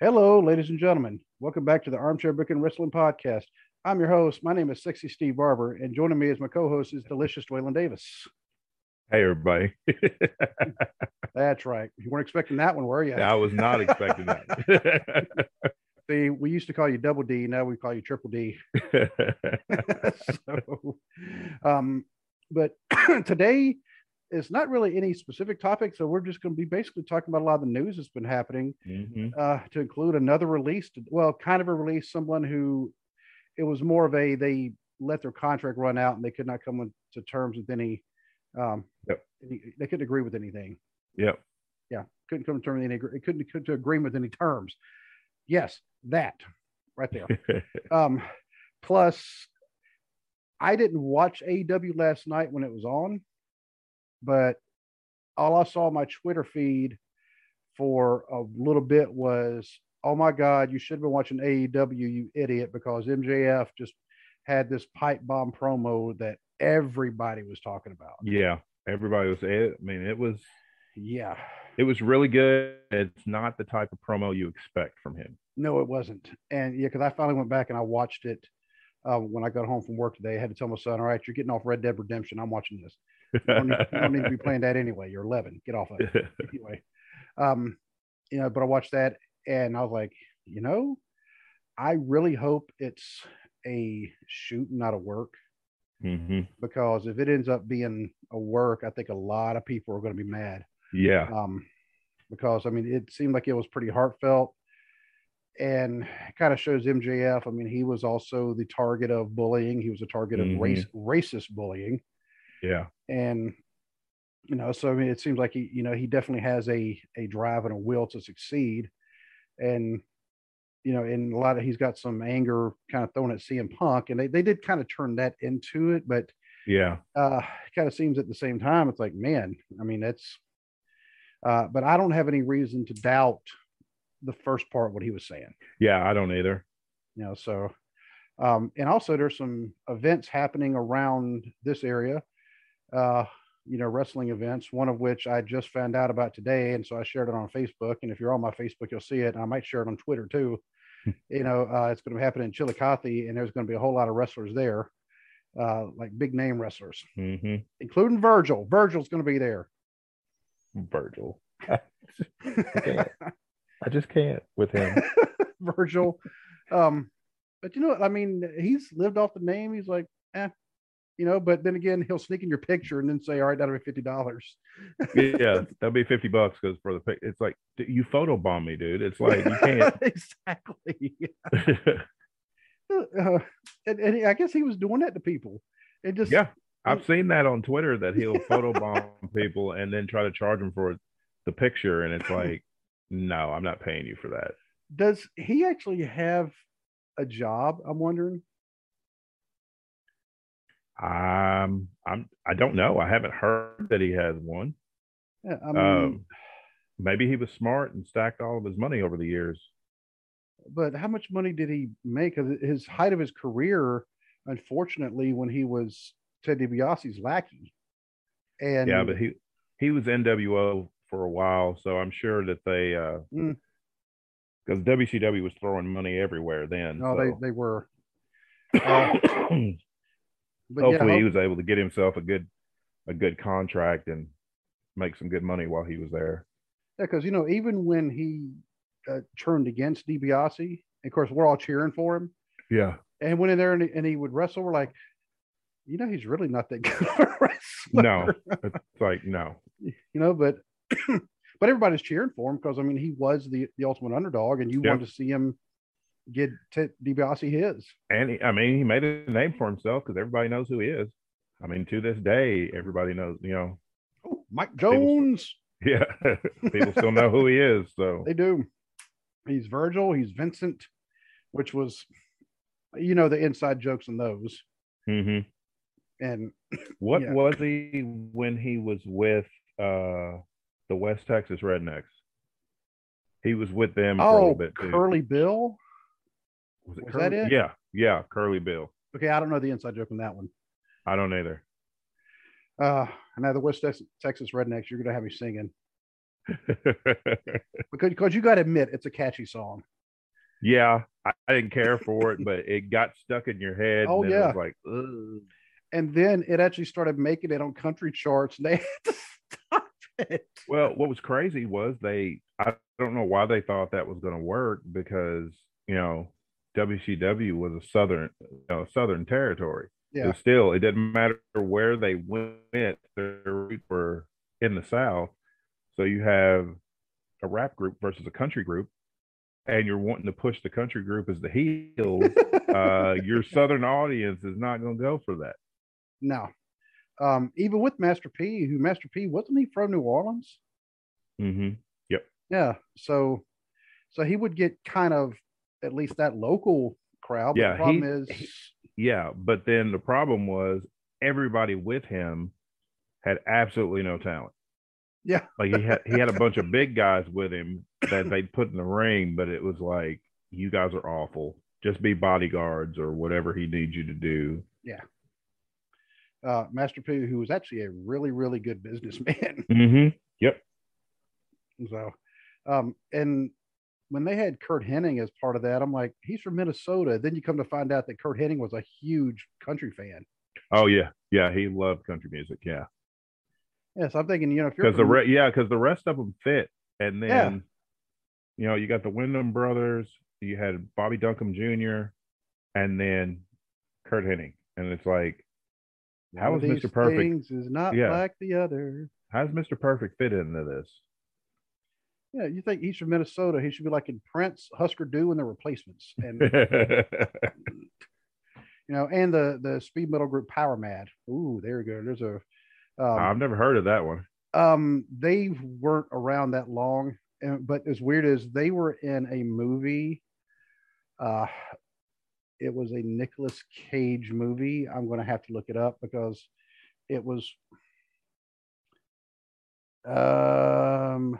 Hello, ladies and gentlemen. Welcome back to the Armchair Booking Wrestling Podcast. I'm your host. My name is Sexy Steve Barber, and joining me as my co-host is Delicious Dwaylen Davis. Hey, everybody. That's right. You weren't expecting that one, were you? I was not expecting that. See, we used to call you Double D. Now we call you Triple D. so, um, but today is not really any specific topic, so we're just going to be basically talking about a lot of the news that's been happening. Mhm. uh, to include another release. To, well, kind of a release. Someone who it was more of a they let their contract run out and they could not come to terms with any. Um, Yep. any, they couldn't agree with anything. Yep. Yeah. Couldn't come to terms with any. agree- Couldn't come to agreement with any terms. Yes, that right there. um, plus, I didn't watch AEW last night when it was on, but all I saw on my Twitter feed for a little bit was, "Oh my God, you should have been watching AEW, you idiot!" Because MJF just had this pipe bomb promo that everybody was talking about. yeah. Everybody was. I mean, it was. Yeah, It was really good. It's not the type of promo you expect from him. no, it wasn't, and yeah, because I finally went back and I watched it. Uh, when I got home from work today, I had to tell my son, "All right, you're getting off Red Dead Redemption. I'm watching this." You don't, need, you don't need to be playing that anyway. You're 11. Get off of it. Anyway, um, you know, but I watched that and I was like, you know, I really hope it's a shoot, not a work, hmm because if it ends up being a work, I think a lot of people are going to be mad. Yeah. Um, because I mean, it seemed like it was pretty heartfelt and kind of shows MJF. I mean, he was also the target of bullying. He was a target of race, racist bullying. Yeah. and you know so i mean it seems like he you know he definitely has a a drive and a will to succeed and you know and a lot of he's got some anger kind of thrown at CM Punk and they, they did kind of turn that into it but Yeah. uh it kind of seems at the same time it's like man i mean that's uh but i don't have any reason to doubt the first part what he was saying Yeah. I don't either. you know so um and also there's some events happening around this area uh you know wrestling events one of which i just found out about today and so i shared it on facebook and if you're on my facebook you'll see it and i might share it on twitter too. You know uh it's going to happen in chillicothe and there's going to be a whole lot of wrestlers there uh like big name wrestlers. Hmm including virgil. Virgil's going to be there. Virgil. I just can't with him. virgil. Um but you know what? i mean he's lived off the name. He's like eh you know but then again he'll sneak in your picture and then say all right that'll be $50 yeah. That'll be 50 bucks because for the pic, it's like, you photobomb me, dude. It's like, you can't. exactly uh, and, and i guess he was doing that to people it just yeah. I've seen that on Twitter that he'll photobomb people and then try to charge them for the picture. And it's like, no, I'm not paying you for that. does he actually have a job i'm wondering Um, I'm I don't know. I haven't heard that he has one. Yeah, i mean Um, maybe he was smart and stacked all of his money over the years. but how much money did he make? his height of his career, unfortunately, when he was Ted DiBiase's lackey, and yeah, but he he was NWO for a while, so I'm sure that they uh Mm. because WCW was throwing money everywhere then. no, so. they they were. uh, But Hopefully, yeah, he was able to get himself a good a good contract and make some good money while he was there. Yeah, because you know, even when he uh, turned against DiBiase, of course, we're all cheering for him, Yeah, and went in there and he, and he would wrestle. We're like, you know, he's really not that good of a wrestler. no, it's like no, you know, but but everybody's cheering for him because I mean, he was the the ultimate underdog, and you Yep. wanted to see him get Ted DiBiase his. and he, I mean, he made a name for himself because everybody knows who he is. I mean, to this day, everybody knows. You know, Oh, Mike Jones, yeah, people still know who he is. So they do. He's Virgil. He's Vincent, which was, you know, the inside jokes in those. Mhm. And what Yeah. was he when he was with uh the West Texas Rednecks? He was with them for a oh, little bit too. Curly Bill. Was, it was that it? Yeah, yeah, Curly Bill. Okay, I don't know the inside joke on that one. I don't either. Uh, now the West Tex- Texas Rednecks, you're gonna have me singing. because because you got to admit it's a catchy song. Yeah, I, I didn't care for it, but it got stuck in your head. Oh, and yeah. it was like, Ugh. And then it actually started making it on country charts, and they had to stop it. well, what was crazy was they. I don't know why they thought that was going to work because you know WCW was a southern, you know, southern territory. Yeah. But still, it didn't matter where they went; their roots were in the South. So you have a rap group versus a country group, and you're wanting to push the country group as the heel. uh, your Southern audience is not going to go for that. No. Um, even with Master P, who Master P wasn't he from New Orleans? Mm-hmm. Yeah. So so he would get kind of at least that local crowd. But Yeah, the problem he- is he- Yeah, but then the problem was everybody with him had absolutely no talent. Yeah. Like he had he had a bunch of big guys with him that they put in the ring, but it was like you guys are awful. Just be bodyguards or whatever he needs you to do. Yeah. Uh Master P, who was actually a really, really good businessman. Mm-hmm. Yep. so um and when they had Curt Hennig as part of that, I'm like, he's from Minnesota. Then you come to find out that Curt Hennig was a huge country fan. Oh yeah, yeah. He loved country music. Yeah, Yeah, so I'm thinking, you know, if you're because the re- yeah, because the rest of them fit, and then Yeah. you know you got the Windham brothers, you had Bobby Duncum Jr., and then Curt Hennig, and it's like, how is Mr. Perfect- is not Yeah. like the other. how's Mr. Perfect fit into this? Yeah, you think he's from Minnesota? He should be like in Prince, Husker Du, and the Replacements, and you know, and the the speed metal group Power Mad. Ooh, there we go. There's a I've um, never heard of that one. um they weren't around that long, and, but as weird as they were in a movie, uh, it was a Nicolas Cage movie. I'm going to have to look it up because it was um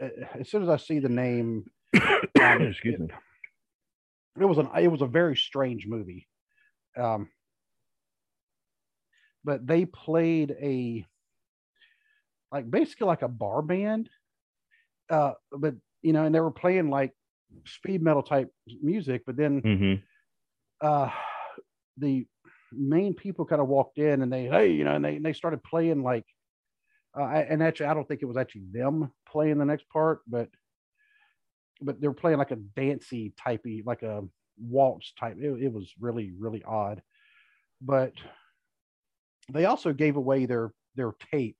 as soon as I see the name um, Excuse me. it was an it was a very strange movie. Um but they played a like basically like a bar band. Uh but you know and they were playing like speed metal type music but then hmm uh the main people kind of walked in and they hey you know and they, and they started playing like uh, and actually i don't think it was actually them playing the next part but but they were playing like a dancey typey like a waltz type it, it was really really odd but they also gave away their their tape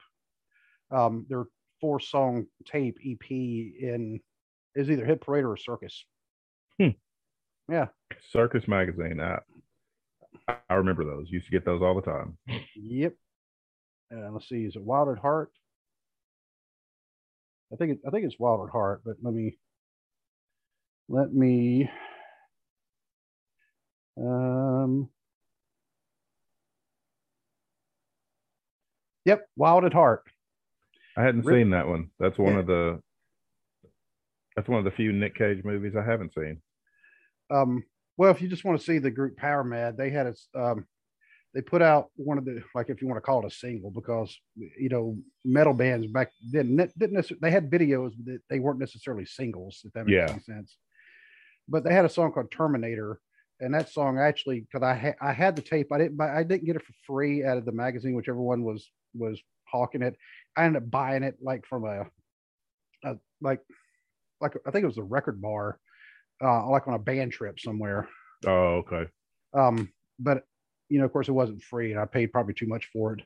um their four song tape ep in is either hit parade or circus Hmm. yeah Circus Magazine. I, I remember those. Used to get those all the time. Yep. Uh, let's see. Is it Wild at Heart? I think it, I think it's Wild at Heart, but let me let me um Yep, Wild at Heart. I hadn't Rip- seen that one. That's one Yeah. of the. That's one of the few Nick Cage movies I haven't seen. Um well, if you just want to see the group Power Mad, they had a um they put out one of the like if you want to call it a single because you know metal bands back then didn't necessarily, they had videos but they- weren't necessarily singles if that makes Yeah. any sense but they had a song called terminator and that song actually because i ha- i had the tape i didn't buy i didn't get it for free out of the magazine whichever one was was hawking it i ended up buying it like from a, a like like i think it was a record bar uh like on a band trip somewhere Oh, okay. um but you know of course it wasn't free and i paid probably too much for it.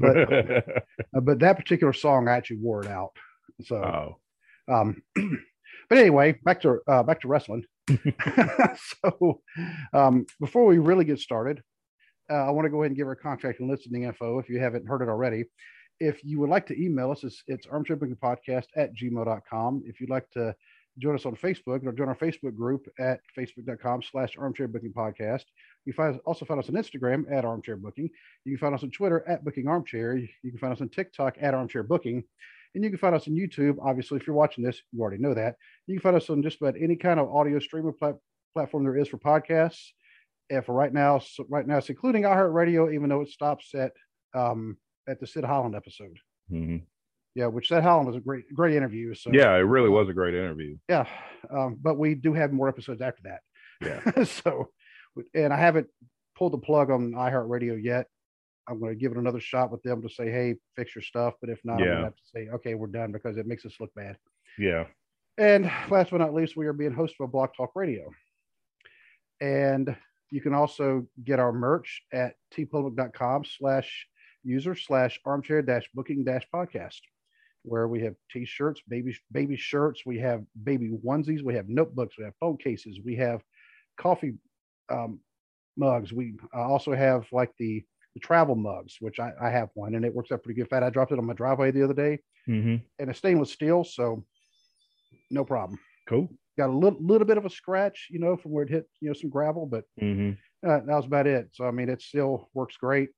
But- uh, but that particular song i actually wore it out. So oh, um but anyway back to uh back to wrestling. So um before we really get started uh, i want to go ahead and give our contract and listening info if you haven't heard it already. If you would like to email us it's, it's armchair booking podcast at gmail.com if you'd like to join us on facebook or join our facebook group at facebook.com slash armchair booking podcast you find also find us on instagram at armchair booking you can find us on twitter at booking armchair you can find us on tiktok at armchair booking and you can find us on YouTube. Obviously, if you're watching this, you already know that. You can find us on just about any kind of audio streaming plat- platform there is for podcasts. And for right now, so right now, it's including iHeartRadio, even though it stops at um, at the Sid Holland episode. Mhm. Yeah, which that Holland was a great great interview. So Yeah, it really was a great interview. yeah, um, but we do have more episodes after that. Yeah. so, and I haven't pulled the plug on iHeartRadio yet. I'm going to give it another shot with them to say, "Hey, fix your stuff." But if not, I'm going Yeah. to have to say, "Okay, we're done," because it makes us look bad. Yeah. And last but not least, we are being hosted by Blog Talk Radio. And you can also get our merch at teepublic.com slash user slash armchair dash booking dash podcast, where we have t-shirts, baby baby shirts, we have baby onesies, we have notebooks, we have phone cases, we have coffee um, mugs. We also have like the, the travel mugs, which I, I have one and it works out pretty good. Fat, I dropped it on my driveway the other day Mm-hmm. and it's stainless steel, so no problem Cool. got a little, little bit of a scratch, you know, from where it hit, you know, some gravel, but Mm-hmm. uh, that was about it. So, I mean, it still works great.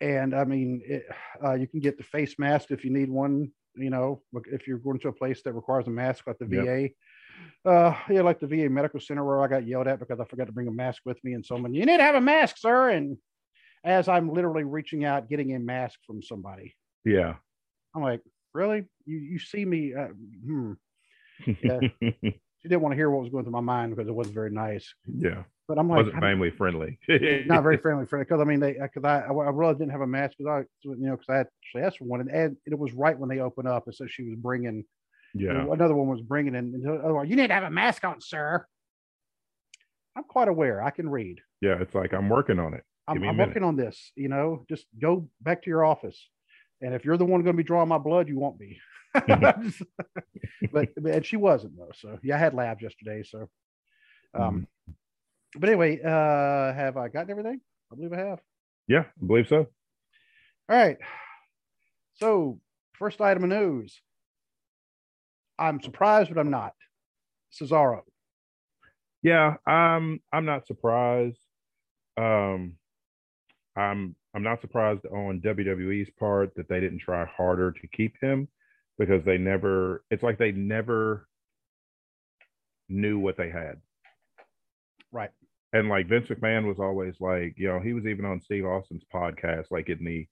And I mean, it, uh, you can get the face mask if you need one, you know, if you're going to a place that requires a mask like the Yep. VA. Uh, yeah, like the VA medical center where I got yelled at because I forgot to bring a mask with me and someone, you need to have a mask, sir. And as I'm literally reaching out, getting a mask from somebody, Yeah. I'm like, really? You, you see me? Uh, hmm. Yeah. She didn't want to hear what was going through my mind because it wasn't very nice. yeah. But I'm like, Wasn't family friendly. not very friendly friendly because I mean they because I I really didn't have a mask because I you know because I actually asked for one and, and it was right when they opened up and so she was bringing Yeah. another one was bringing in and one, you need to have a mask on sir. I'm quite aware I can read. Yeah. It's like I'm working on it. I'm, Give a I'm working on this. You know, just go back to your office, and if you're the one going to be drawing my blood, you won't be. but and she wasn't though. So yeah, I had labs yesterday. So, um, but anyway, uh, have I gotten everything? I believe I have. Yeah. I believe so. All right. So, first item of news. I'm surprised, but I'm not. Cesaro. Yeah, I'm I'm not surprised. Um I'm I'm not surprised on WWE's part that they didn't try harder to keep him because they never it's like they never knew what they had. Right. And like Vince McMahon was always like, you know, he was even on Steve Austin's podcast, like in the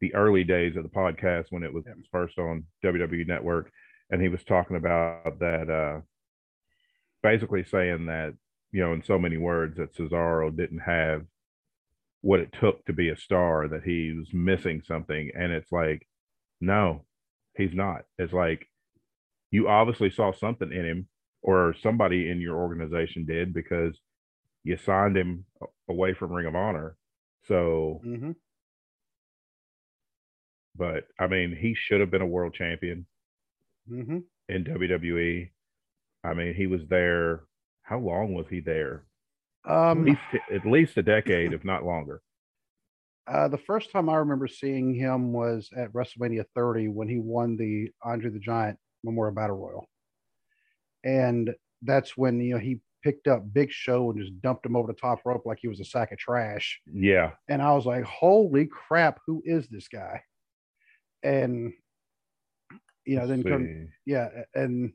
the early days of the podcast when it was first on WWE Network, and he was talking about that, uh, basically saying that you know, in so many words, that Cesaro didn't have what it took to be a star, that he was missing something, and it's like, no, he's not. It's like you obviously saw something in him, or somebody in your organization did because you signed him away from Ring of Honor. So, Mm-hmm. but I mean, he should have been a world champion Mm-hmm. in WWE. I mean, he was there. How long was he there? At Um, least, at least a decade, if not longer. uh, the first time I remember seeing him was at WrestleMania 30 when he won the Andre the Giant Memorial Battle Royal, and that's when you know he picked up Big Show and just dumped him over the top rope like he was a sack of trash. Yeah, and I was like, "Holy crap, who is this guy?" And you know, then come, yeah, and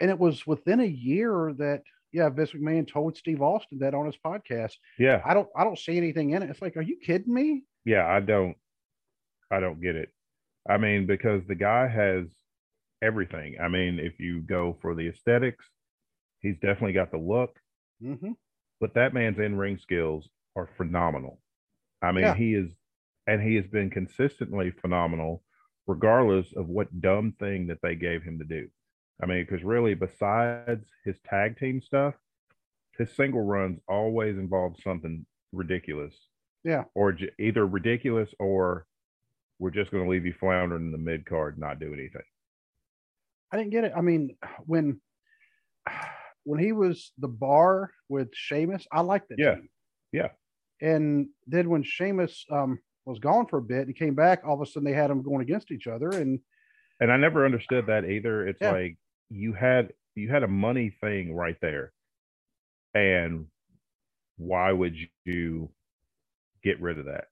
and it was within a year that yeah, Vince McMahon told Steve Austin that on his podcast. yeah, I don't, I don't see anything in it. It's like, are you kidding me? yeah. I don't, I don't get it. I mean, because the guy has everything. I mean, if you go for the aesthetics, he's definitely got the look. hmm but that man's in ring skills are phenomenal. I mean, Yeah. he is, and he has been consistently phenomenal, regardless of what dumb thing that they gave him to do. I mean, because really, besides his tag team stuff, his single runs always involve something ridiculous. Yeah. Or j- either ridiculous or we're just going to leave you floundering in the mid card not do anything. I didn't get it. I mean, when when he was the bar with Sheamus, I liked it. Yeah. Yeah. And then when Sheamus um, was gone for a bit, he came back. All of a sudden, they had them going against each other, and and I never understood that either. It's Yeah. like you had you had a money thing right there, and why would you get rid of that?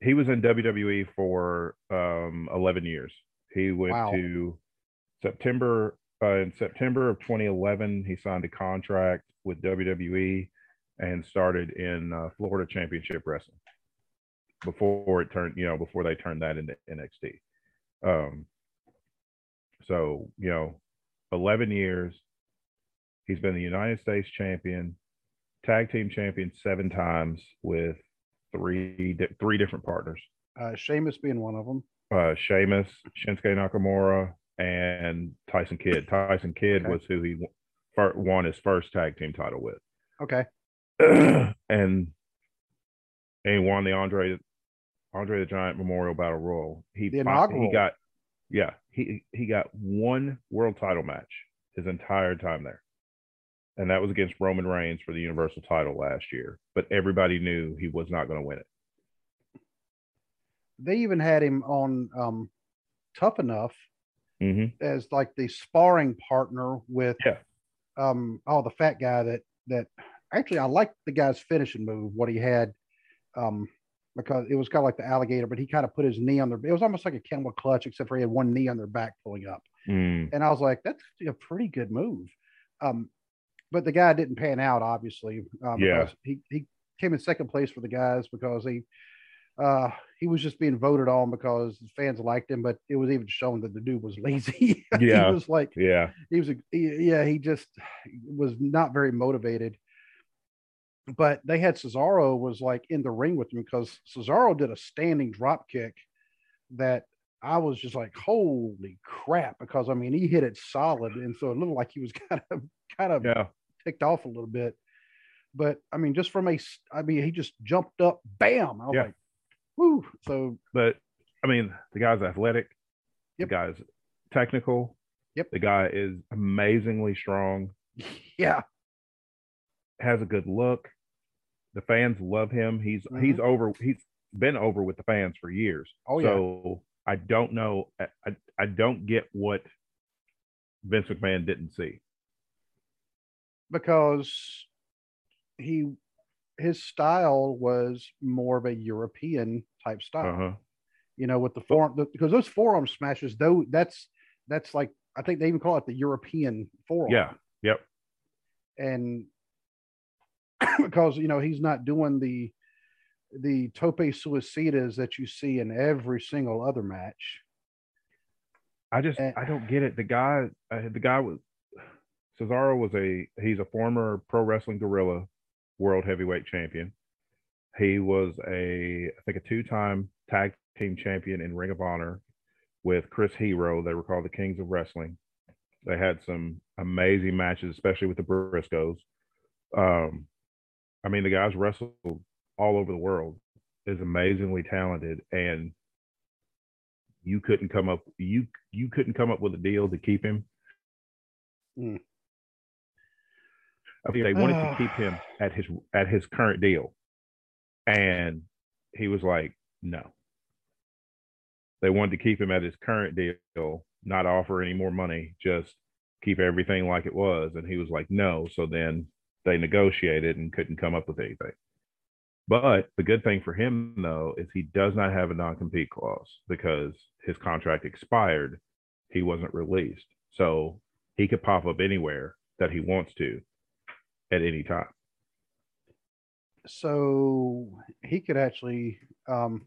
He was in WWE for um, eleven years. He went Wow. to September uh, in September of 2011. He signed a contract with WWE and started in uh, Florida Championship Wrestling before it turned, you know, before they turned that into NXT. Um, so you know, eleven years. He's been the United States champion, tag team champion seven times with three three different partners. Uh, Sheamus being one of them. Uh, Sheamus, Shinsuke Nakamura, and Tyson Kidd. Tyson Kidd Okay. was who he won his first tag team title with. Okay. and and he won the Andre Andre the Giant Memorial Battle Royal. He The inaugural. he got yeah he he got one world title match his entire time there, and that was against Roman Reigns for the Universal title last year. But everybody knew he was not going to win it. They even had him on um, Tough Enough hmm as like the sparring partner with Yeah. um oh the fat guy that that actually I liked the guy's finishing move what he had um because it was kind of like the alligator but he kind of put his knee on their it was almost like a camel clutch except for he had one knee on their back pulling up Mm. and I was like that's a pretty good move um but the guy didn't pan out obviously um, Yeah. he he came in second place for the guys because he uh he was just being voted on because fans liked him but it was even shown that the dude was lazy. Yeah. he was like Yeah, he was a, yeah he just was not very motivated. But they had Cesaro was like in the ring with him because Cesaro did a standing drop kick that I was just like holy crap because I mean he hit it solid and so it looked like he was kind of kind of yeah, ticked off a little bit. But I mean just from a, I mean he just jumped up bam I was Yeah. like whoo so but I mean the guy's athletic. Yep. The guy's technical. Yep. The guy is amazingly strong. yeah has a good look. The fans love him. He's he's over. He's been over with the fans for years. Mm-hmm. Oh, yeah. So I don't know. I, I I don't get what Vince McMahon didn't see. because he his style was more of a European type style. Uh huh. You know, with the forearm because those forearm smashes, though, that's that's like I think they even call it the European forearm. Yeah. Yep. and because you know he's not doing the the tope suicidas that you see in every single other match. I just Eh. I don't get it. The guy uh, the guy was Cesaro was a he's a former Pro Wrestling Guerrilla world heavyweight champion. He was a I think a two time tag team champion in Ring of Honor with Chris Hero. They were called the Kings of Wrestling. They had some amazing matches, especially with the Briscoes. Um, I mean, the guys wrestled all over the world. Is amazingly talented, and you couldn't come up you you couldn't come up with a deal to keep him. Mm. They wanted to keep him at his at his current deal, and he was like, no. They wanted to keep him at his current deal, not offer any more money, just keep everything like it was. And he was like, no. So then they negotiated and couldn't come up with anything. But the good thing for him, though, is he does not have a non compete clause because his contract expired. He wasn't released. So he could pop up anywhere that he wants to at any time. So he could actually um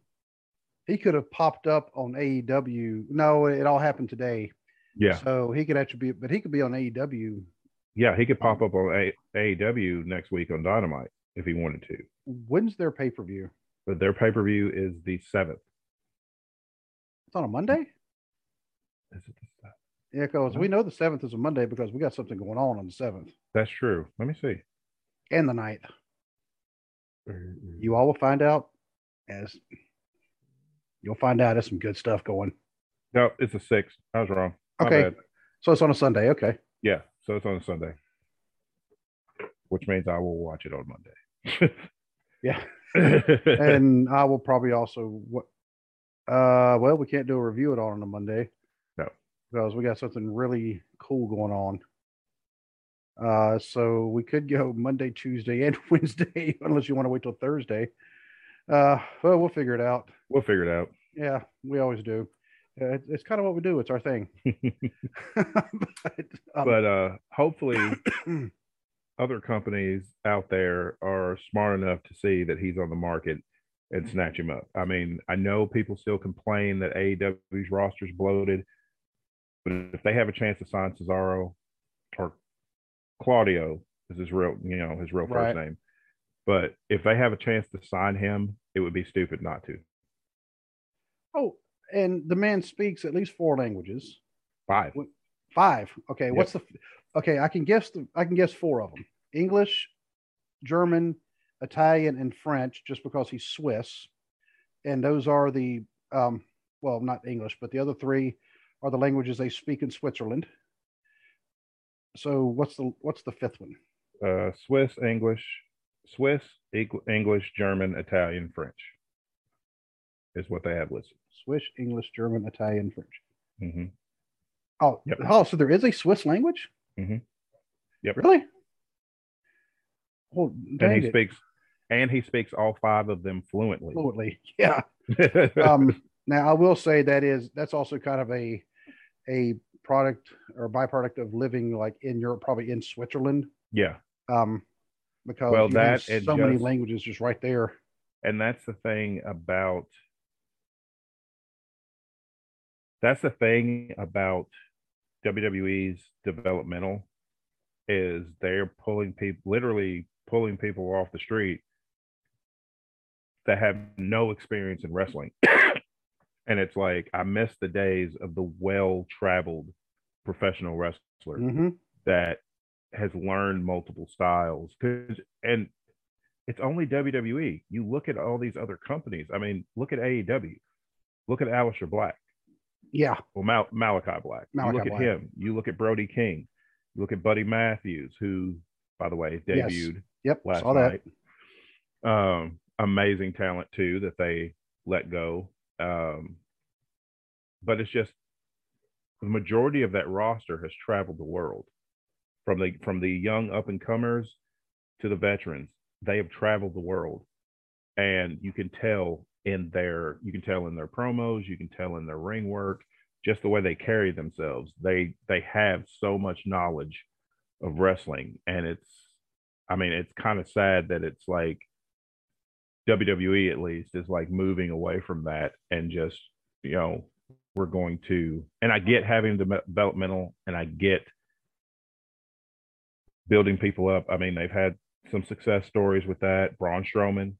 he could have popped up on AEW. No, it all happened today. Yeah. So he could actually be, but he could be on AEW. Yeah. He could pop up on A- AEW next week on Dynamite if he wanted to. When's their pay per view? But their pay per view is the seventh. It's on a Monday. Is it the? Yeah, because we know the seventh is a Monday because we got something going on on the seventh That's true. Let me see. and the ninth. You all will find out as you'll find out there's some good stuff going. No, it's the sixth. I was wrong. My Okay. bad. So it's on a Sunday. Okay. Yeah. So it's on a Sunday, which means I will watch it on Monday. Yeah. and I will probably also what uh well we can't do a review at all on a Monday. Because we got something really cool going on. Uh so we could go Monday, Tuesday, and Wednesday, unless you want to wait till Thursday. Uh well we'll figure it out. we'll figure it out. Yeah, we always do. Uh, it's kind of what we do. It's our thing. but, um, but uh hopefully other companies out there are smart enough to see that he's on the market and snatch him up. I mean, I know people still complain that AEW's roster's bloated, but if they have a chance to sign Cesaro or Claudio is his real, you know, his real first Right. name. But if they have a chance to sign him, it would be stupid not to. Oh, and the man speaks at least four languages. Five. Five. Okay. Yep. What's the? Okay, I can guess. The, I can guess four of them: English, German, Italian, and French. Just because he's Swiss, and those are the um, well, not English, but the other three are the languages they speak in Switzerland. So what's the what's the fifth one? Uh, Swiss, English, Swiss, English, German, Italian, French is what they have listed. Swiss, English, German, Italian, French. hmm Oh, Yep. oh, so there is a Swiss language? Mhm. Yep. Really? Well, And he it. speaks, and he speaks all five of them fluently. fluently. Yeah. um, now I will say that is that's also kind of a a product or byproduct of living like in Europe, probably in Switzerland, yeah, um, because Well, that so many languages just right there. and that's the thing about that's the thing about WWE's developmental is they're pulling people literally pulling people off the street that have no experience in wrestling. And it's like I miss the days of the well-traveled professional wrestler hmm that has learned multiple styles 'Cause- and it's only WWE. You look at all these other companies. I mean, look at AEW. Look at Aleister Black. Yeah, Well, Mal- Malachi Black. Malachi you look Black. at him. You look at Brody King. You look at Buddy Matthews, who, by the way, Yes. debuted yep, last saw that. night. Um, amazing talent too that they let go. Um, but it's just the majority of that roster has traveled the world, from the from the young up and comers to the veterans. They have traveled the world, and you can tell in their you can tell in their promos, you can tell in their ring work, just the way they carry themselves. They they have so much knowledge of wrestling, and it's I mean, it's kind of sad that it's like WWE at least is like moving away from that and just, you know, we're going to, and I get having the developmental and I get building people up. I mean, they've had some success stories with that. Braun Strowman,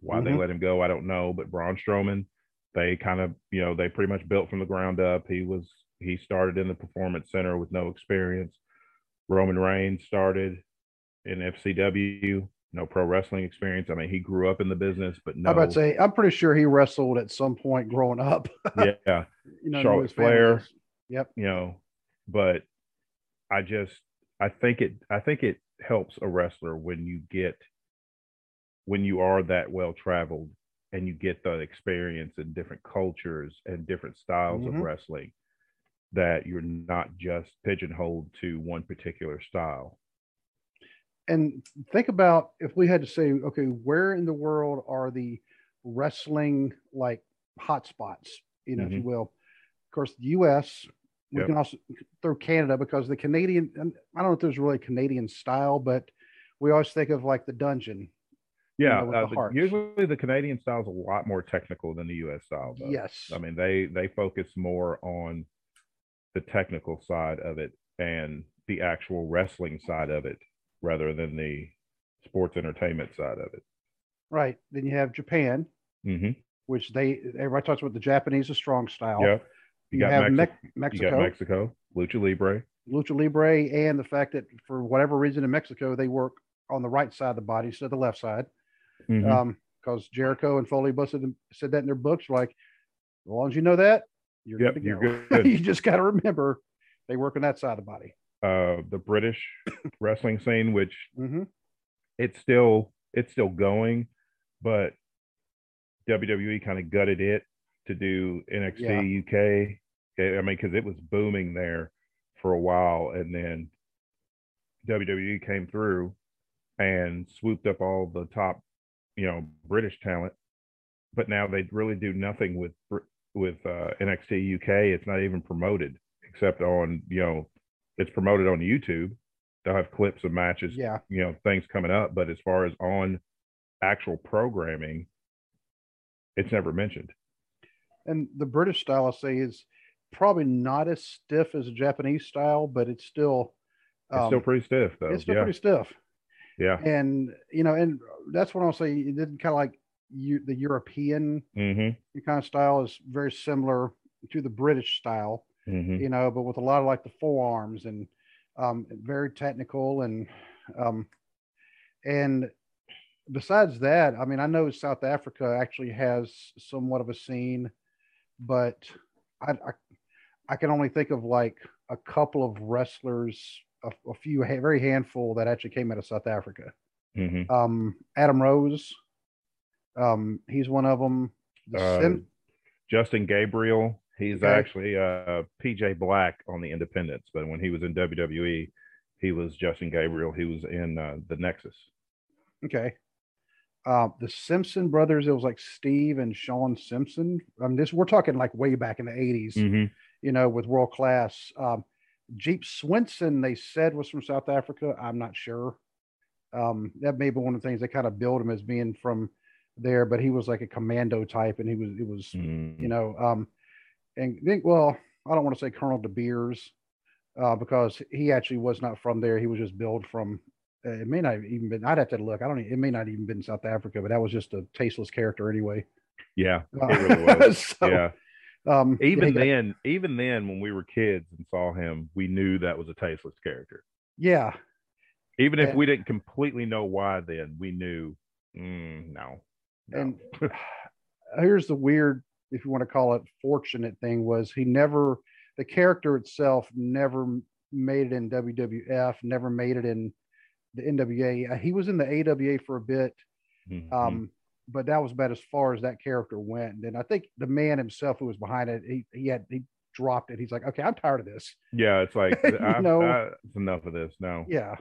why they Mhm. let him go, I don't know, but Braun Strowman, they kind of, you know, they pretty much built from the ground up. He was, he started in the performance center with no experience. Roman Reigns started in FCW, no pro wrestling experience. I mean, he grew up in the business, but no, I'm about to say, I'm pretty sure he wrestled at some point growing up. yeah, you know, Charlotte Flair. Yep. you know, but I just, I think it, I think it helps a wrestler when you get, when you are that well traveled and you get the experience in different cultures and different styles of Mhm. wrestling that you're not just pigeonholed to one particular style. And think about if we had to say, okay, where in the world are the wrestling like hotspots, you know, if you will? Of course, the U.S. We Yep. can also throw Canada because the Canadian. and I don't know if there's really a Canadian style, but we always think of like the dungeon. Yeah, know, uh, the- usually the Canadian style is a lot more technical than the U.S. style. Though. Yes. I mean they they focus more on the technical side of it and the actual wrestling side of it rather than the sports entertainment side of it. right. Then you have Japan, hmm which they everybody talks about the Japanese a strong style. Yeah, You, you got have Mexi- Mex- you Mexico, got Mexico, Lucha Libre. Lucha Libre, and the fact that for whatever reason in Mexico they work on the right side of the body instead of the left side. Mhm. um, because Jericho and Foley busted said that in their books. Like, as long as you know that, you're Yep, good to go. good. you just got to remember they work on that side of the body. Uh, the British wrestling scene, which hmm it's still it's still going, but WWE kind of gutted it to do NXT UK. I mean, because it was booming there for a while, and then WWE came through and swooped up all the top, you know, British talent. But now they really do nothing with with uh, NXT UK. It's not even promoted except on you know, it's promoted on YouTube. They'll have clips of matches Yeah. you know things coming up but as far as on actual programming it's never mentioned. And the British style, I say, is probably not as stiff as a Japanese style, but it's still um, it's still um, pretty stiff though. It's still yeah. pretty stiff. Yeah. And you know, and that's what I'll say. It didn't kind of like you the European mm-hmm. kind of style is very similar to the British style. Mm-hmm. You know, but with a lot of like the forearms and um, very technical and um, and besides that, I mean, I know South Africa actually has somewhat of a scene, but I, I, I can only think of like a couple of wrestlers, a, a few, a very handful that actually came out of South Africa. Mm-hmm. Um, Adam Rose, um, he's one of them. Uh, Sim- Justin Gabriel, he's okay. actually uh, PJ Black on the Independents, but when he was in WWE, he was Justin Gabriel. He was in uh, the Nexus. Okay. Uh, the Simpson brothers, it was like Steve and Sean Simpson. I mean, this we're talking like way back in the 80s, mm-hmm. you know, with world class. Um, Jeep Swenson, they said was from South Africa. I'm not sure. Um, that may be one of the things they kind of build him as being from there, but he was like a commando type, and he was it was mm. you know, um, and think well, I don't want to say Colonel De Beers uh, because he actually was not from there. He was just billed from. Uh, it may not even been. I'd have to look. I don't. It may not even been South Africa, but that was just a tasteless character anyway. Yeah, uh, it really was. so, yeah. Um, even then, even then, when we were kids and saw him, we knew that was a tasteless character. Yeah. Even if we didn't completely know why, then we knew. Mm, no, no. And here's the weird, if you want to call it, fortunate thing was he never the character itself never made it in WWF, never made it in the NWA. Uh, he was in the AWA for a bit, mm-hmm. um, but that was about as far as that character went. And I think the man himself who was behind it, he, he had he dropped it. He's like, okay, I'm tired of this. Yeah, it's like I, know, I, it's enough of this. No. Yeah,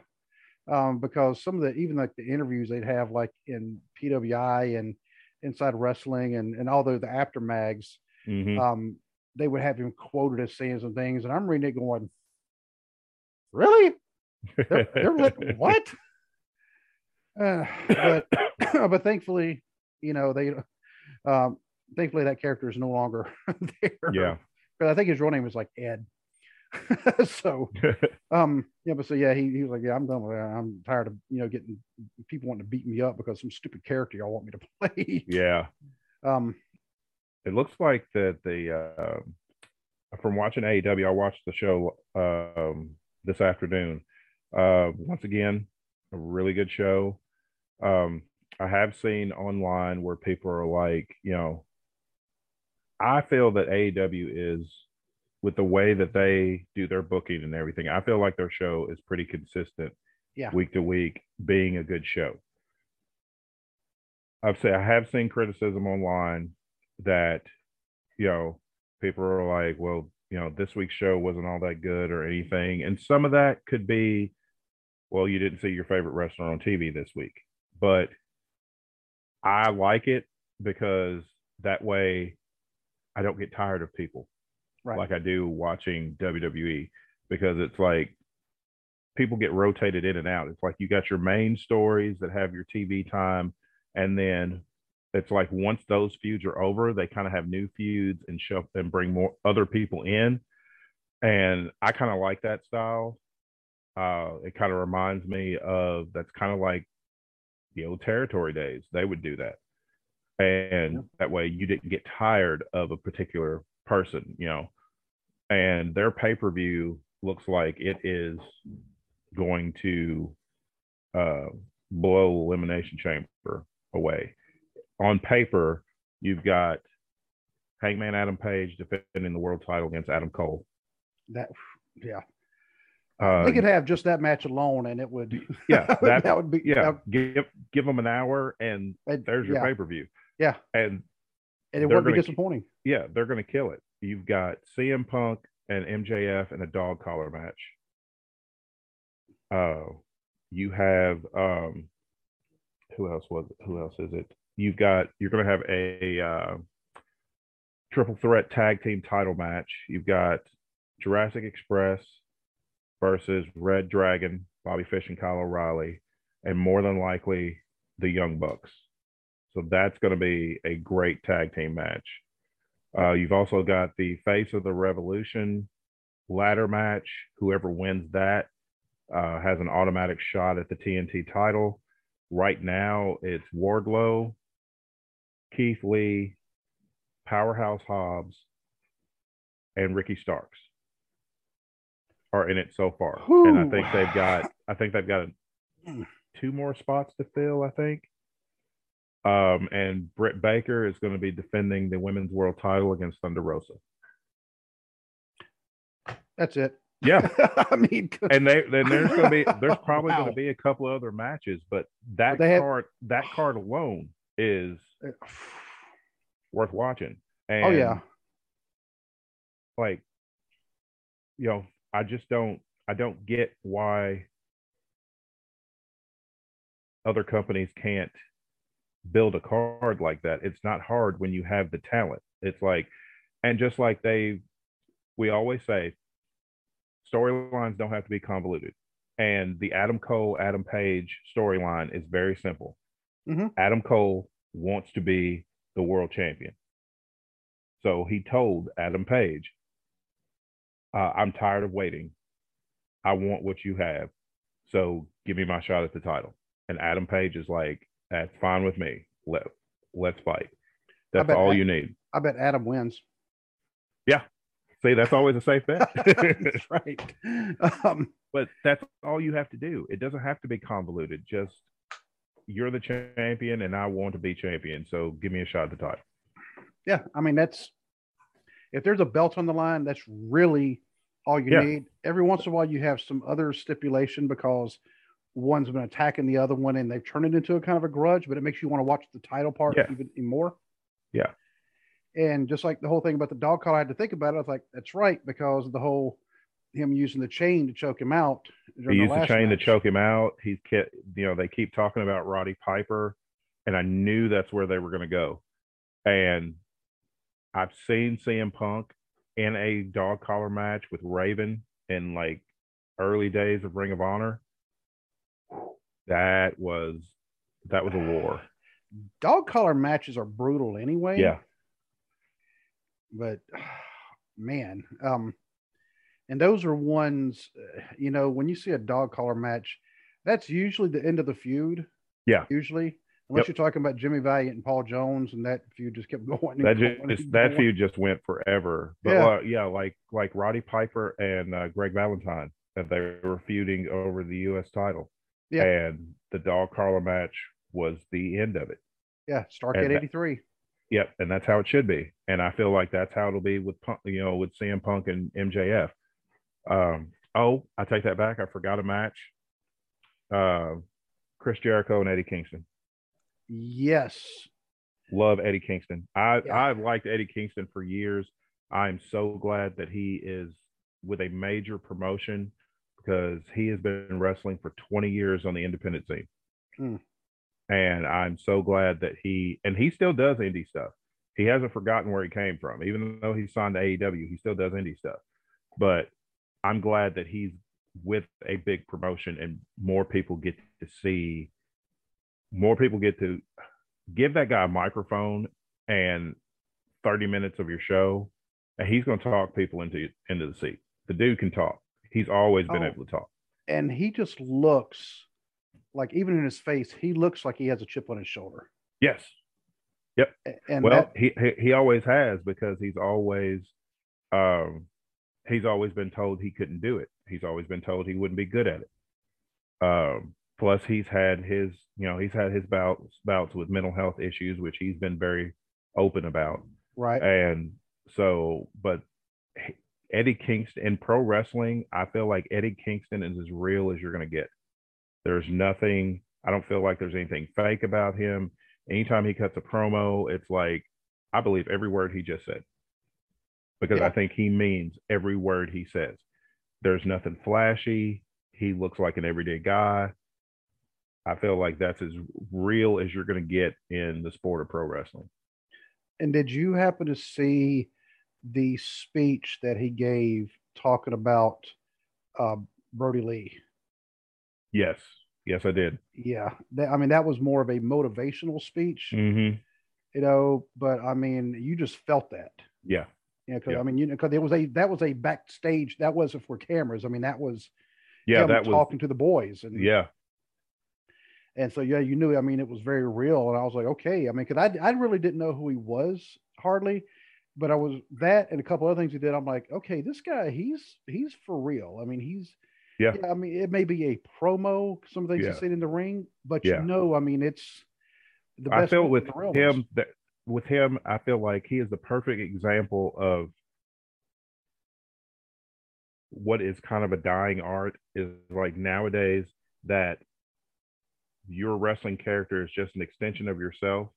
um, because some of the even like the interviews they'd have like in PWI and Inside Wrestling and and all the the Apter mags. Mm-hmm. Um, they would have him quoted as saying some things, and I'm reading it going, "Really? They're, they're like what?" Uh, but but thankfully, you know they, um, thankfully that character is no longer there. Yeah, but I think his real name was like Ed. so, um, yeah, but so yeah, he, he was like, yeah, I'm done with that. I'm tired of you know getting people wanting to beat me up because some stupid character y'all want me to play. yeah. Um, it looks like that the uh, from watching AEW, I watched the show um, this afternoon. Uh, once again, a really good show. Um, I have seen online where people are like, you know, I feel that AEW is with the way that they do their booking and everything. I feel like their show is pretty consistent, yeah, week to week, being a good show. I've said I have seen criticism online that you know people are like well you know this week's show wasn't all that good or anything and some of that could be well you didn't see your favorite wrestler on tv this week but i like it because that way i don't get tired of people right. like i do watching wwe because it's like people get rotated in and out it's like you got your main stories that have your tv time and then it's like once those feuds are over, they kind of have new feuds and show and bring more other people in. And I kind of like that style. Uh, it kind of reminds me of that's kind of like the old territory days. They would do that. And yeah. that way you didn't get tired of a particular person, you know. And their pay per view looks like it is going to uh, blow Elimination Chamber away on paper, you've got Hangman Adam Page defending the world title against Adam Cole. That, yeah. Uh, they could have just that match alone, and it would. Yeah, that, that would be. Yeah, give give them an hour, and, and there's your yeah. pay per view. Yeah, and and it would be disappointing. Yeah, they're going to kill it. You've got CM Punk and MJF in a dog collar match. Uh, you have um, who else was it? Who else is it? you've got you're going to have a uh, triple threat tag team title match. You've got Jurassic Express versus Red Dragon, Bobby Fish and Kyle O'Reilly, and more than likely the Young Bucks. So that's going to be a great tag team match. Uh, you've also got the face of the revolution ladder match. Whoever wins that uh, has an automatic shot at the TNT title. Right now, it's Wardlow, Keith Lee, Powerhouse Hobbs, and Ricky Starks are in it so far. And I think they've got I think they've got two more spots to fill, I think. Um, and Britt Baker is going to be defending the women's world title against Thunder Rosa. That's it. Yeah, I mean, and they then there's going to be there's probably wow. going to be a couple other matches, but that but card have... that card alone is worth watching. And oh yeah, like you know, I just don't I don't get why other companies can't build a card like that. It's not hard when you have the talent. It's like, and just like they, we always say, storylines don't have to be convoluted. And the Adam Cole, Adam Page storyline is very simple. Mm-hmm. Adam Cole wants to be the world champion. So he told Adam Page, uh, I'm tired of waiting. I want what you have. So give me my shot at the title. And Adam Page is like, that's fine with me. Let let's fight. That's all you need. I bet Adam wins. Yeah. See, that's always a safe bet. that's right. Um, but that's all you have to do. It doesn't have to be convoluted. Just you're the champion and I want to be champion. So give me a shot at the title. Yeah. I mean, that's if there's a belt on the line, that's really all you yeah. need. Every once in a while, you have some other stipulation because one's been attacking the other one and they've turned it into a kind of a grudge, but it makes you want to watch the title part yeah. even, more. Yeah. And just like the whole thing about the dog collar, I had to think about it. I was like, that's right, because the whole him using the chain to choke him out. He used the, the chain match. to choke him out. He's kept, you know, they keep talking about Roddy Piper, and I knew that's where they were going to go. And I've seen CM Punk in a dog collar match with Raven in like early days of Ring of Honor. That was that was a war. Dog collar matches are brutal anyway. Yeah. But man, um, and those are ones, you know, when you see a dog collar match, that's usually the end of the feud. Yeah. Usually. Unless yep. you're talking about Jimmy Valiant and Paul Jones, and that feud just kept going. That going just, that feud just went forever. But yeah, uh, yeah like like Roddy Piper and uh, Greg Valentine, that they were feuding over the U.S. title. Yeah. And the dog collar match was the end of it. Yeah, Starcade '83. Yep, and that's how it should be. And I feel like that's how it'll be with Punk, you know, with CM Punk and MJF. Um, oh, I take that back. I forgot a match. Uh, Chris Jericho and Eddie Kingston. Yes. Love Eddie Kingston. I yeah. I've liked Eddie Kingston for years. I'm so glad that he is with a major promotion because he has been wrestling for 20 years on the independent scene. Mm. And I'm so glad that he and he still does indie stuff. He hasn't forgotten where he came from. Even though he signed to AEW, he still does indie stuff. But I'm glad that he's with a big promotion and more people get to see more people get to give that guy a microphone and 30 minutes of your show, and he's going to talk people into into the seat. The dude can talk. He's always been oh, able to talk. And he just looks like, even in his face, he looks like he has a chip on his shoulder. Yes. Yep. And well, that, he, he he always has because he's always um he's always been told he couldn't do it. He's always been told he wouldn't be good at it. Um Plus, he's had his, you know, he's had his bouts bouts with mental health issues, which he's been very open about. Right. And so, but Eddie Kingston in pro wrestling, I feel like Eddie Kingston is as real as you're going to get. There's nothing. I don't feel like there's anything fake about him. Anytime he cuts a promo, it's like I believe every word he just said because yeah. I think he means every word he says. There's nothing flashy. He looks like an everyday guy. I feel like that's as real as you're going to get in the sport of pro wrestling. And did you happen to see the speech that he gave talking about uh, Brodie Lee? Yes. Yes, I did. Yeah, that, I mean that was more of a motivational speech, Mm-hmm. you know. But I mean, you just felt that, Yeah. Yeah. Because Yeah. I mean, you know, because there was a that was a backstage that wasn't for cameras. I mean, that was Yeah, that was talking to the boys, and yeah. and so yeah, you knew. I mean, it was very real, and I was like, okay. I mean, because I I really didn't know who he was hardly, but I was that and a couple other things he did. I'm like, okay, this guy, he's he's for real. I mean, he's Yeah. I mean, it may be a promo, some things Yeah. he's seen in the ring, but Yeah. you know, I mean, it's the I best. feel one with him that with him, I feel like he is the perfect example of what is kind of a dying art is like nowadays that your wrestling character is just an extension of yourself.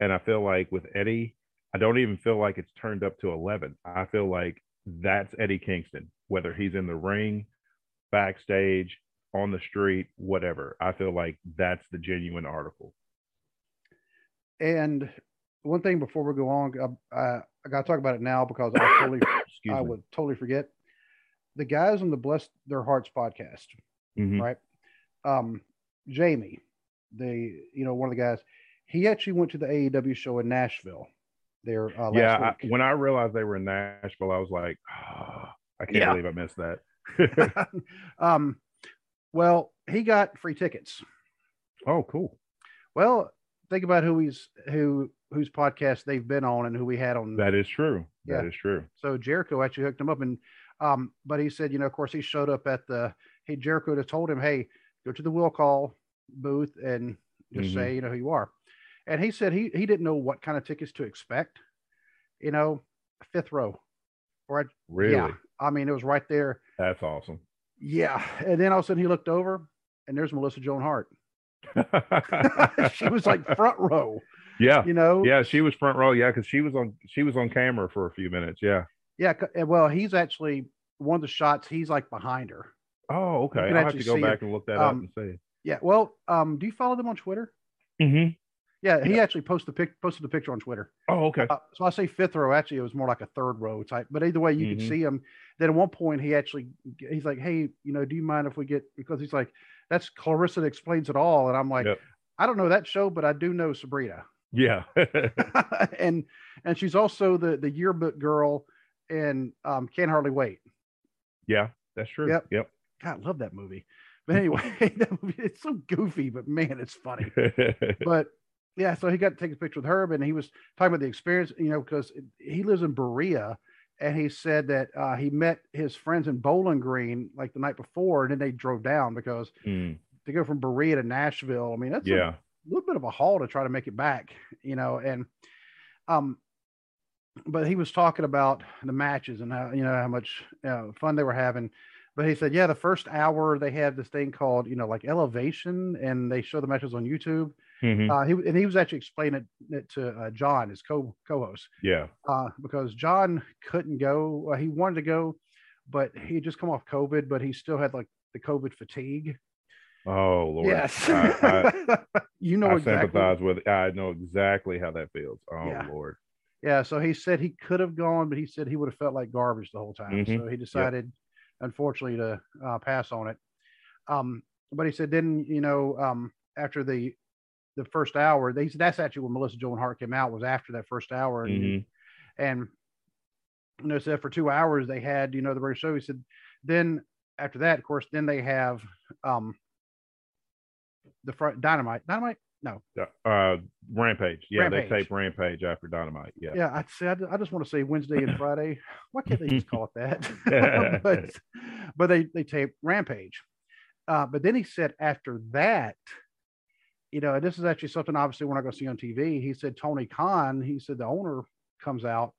And I feel like with Eddie, I don't even feel like it's turned up to 11. I feel like that's Eddie Kingston, whether he's in the ring, backstage, on the street, whatever. I feel like that's the genuine article. And one thing before we go on, I, I, I got to talk about it now because I totally, I would totally forget. The guys on the Bless Their Hearts podcast, Mhm. right? Um, Jamie, the you know one of the guys, he actually went to the AEW show in Nashville. There, uh, last yeah, I, when I realized they were in Nashville, I was like, "Ah, I can't Yeah. believe I missed that. um, well, he got free tickets. oh, cool. Well, think about who he's who whose podcast they've been on and who we had on. That is true. That Yeah. is true. so Jericho actually hooked him up, and um, but he said, you know, of course, he showed up at the. Hey, Jericho just told him, hey, go to the will call booth and just Mhm. say, you know, who you are. And he said he he didn't know what kind of tickets to expect. You know, fifth row, Right. Really? yeah, I mean, it was right there. That's awesome. Yeah, and then all of a sudden he looked over, and there's Melissa Joan Hart. she was like front row, yeah. you know. Yeah, she was front row. Yeah, because she was on she was on camera for a few minutes. Yeah. Yeah. Well, he's actually one of the shots. He's like behind her. Oh, okay. I'll have to go back and look that up Um, and see. Yeah. Well, um, do you follow them on Twitter? Mm-hmm. Yeah, he actually posted the pic, posted the picture on Twitter. Oh, okay. Uh, so I say fifth row. Actually, it was more like a third row type. But either way, you Mhm. could see him. Then at one point, he actually he's like, "Hey, you know, do you mind if we get?" Because he's like, "That's Clarissa that explains it all," and I'm like, Yep. "I don't know that show, but I do know Sabrina." Yeah. and and she's also the the yearbook girl and um can't hardly wait yeah, that's true. Yep. Yep. god love that movie but anyway that movie, it's so goofy but man it's funny but yeah so he got to take a picture with herb and he was talking about the experience you know because he lives in berea and he said that uh, he met his friends in bowling green like the night before and then they drove down because Mm, to go from berea to nashville i mean that's a little bit of a haul to try to make it back, you know, and um but he was talking about the matches and how you know how much uh, fun they were having. But he said, yeah, the first hour they had this thing called you know like elevation, and they show the matches on YouTube. Mhm. Uh, he and he was actually explaining it, it to uh, John, his co co-host, yeah. uh, because John couldn't go. Uh, he wanted to go, but he had just come off COVID, but he still had like the COVID fatigue. Oh Lord. Yes, I, you know I, I exactly. sympathize with I know exactly how that feels. Oh Yeah. Lord. Yeah, so he said he could have gone, but he said he would have felt like garbage the whole time. Mhm. So he decided, unfortunately, to uh, pass on it. Um, but he said then, you know, um, after the the first hour, they, that's actually when Melissa Joan Hart came out was after that first hour, and Mhm. and you know, said for two hours they had, you know, the regular show. He said then after that, of course, then they have um the front dynamite, dynamite. No, Uh, Rampage. Yeah, Rampage. they tape Rampage after Dynamite. Yeah. yeah, I said I just want to say Wednesday and Friday. Why can't they just call it that? but but they they tape Rampage. Uh, but then he said after that, you know, and this is actually something obviously we're not going to see on TV. He said Tony Khan. He said the owner comes out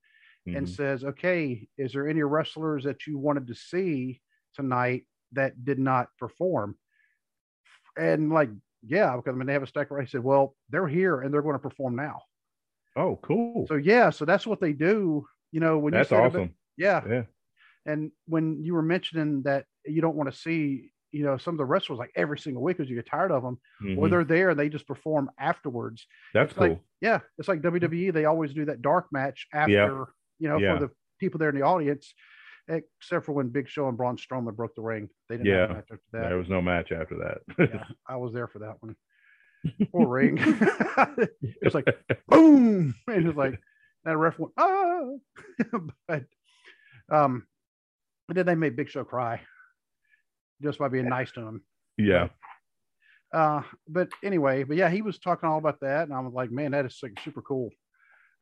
and Mhm. says, "Okay, is there any wrestlers that you wanted to see tonight that did not perform?" And like, yeah, because I mean they have a stack. Right? He said, "Well, they're here and they're going to perform now." Oh, cool. So yeah, so that's what they do. You know, when That's you said about- awesome. yeah, Yeah. and when you were mentioning that you don't want to see, you know, some of the wrestlers like every single week because you get tired of them, or Mhm. they're there and they just perform afterwards. That's it's like- cool. Yeah, it's like WWE. They always do that dark match after, you know, Yeah. for the people there in the audience. except for when Big Show and Braun Strowman broke the ring. They didn't Yeah. have a match after that. There was no match after that. yeah, I was there for that one. Poor ring. it's like boom, and it's like that ref went ah, but um, but then they made Big Show cry just by being nice to him. yeah. Uh, but anyway, but yeah, he was talking all about that, and I was like, man, that is like, super cool.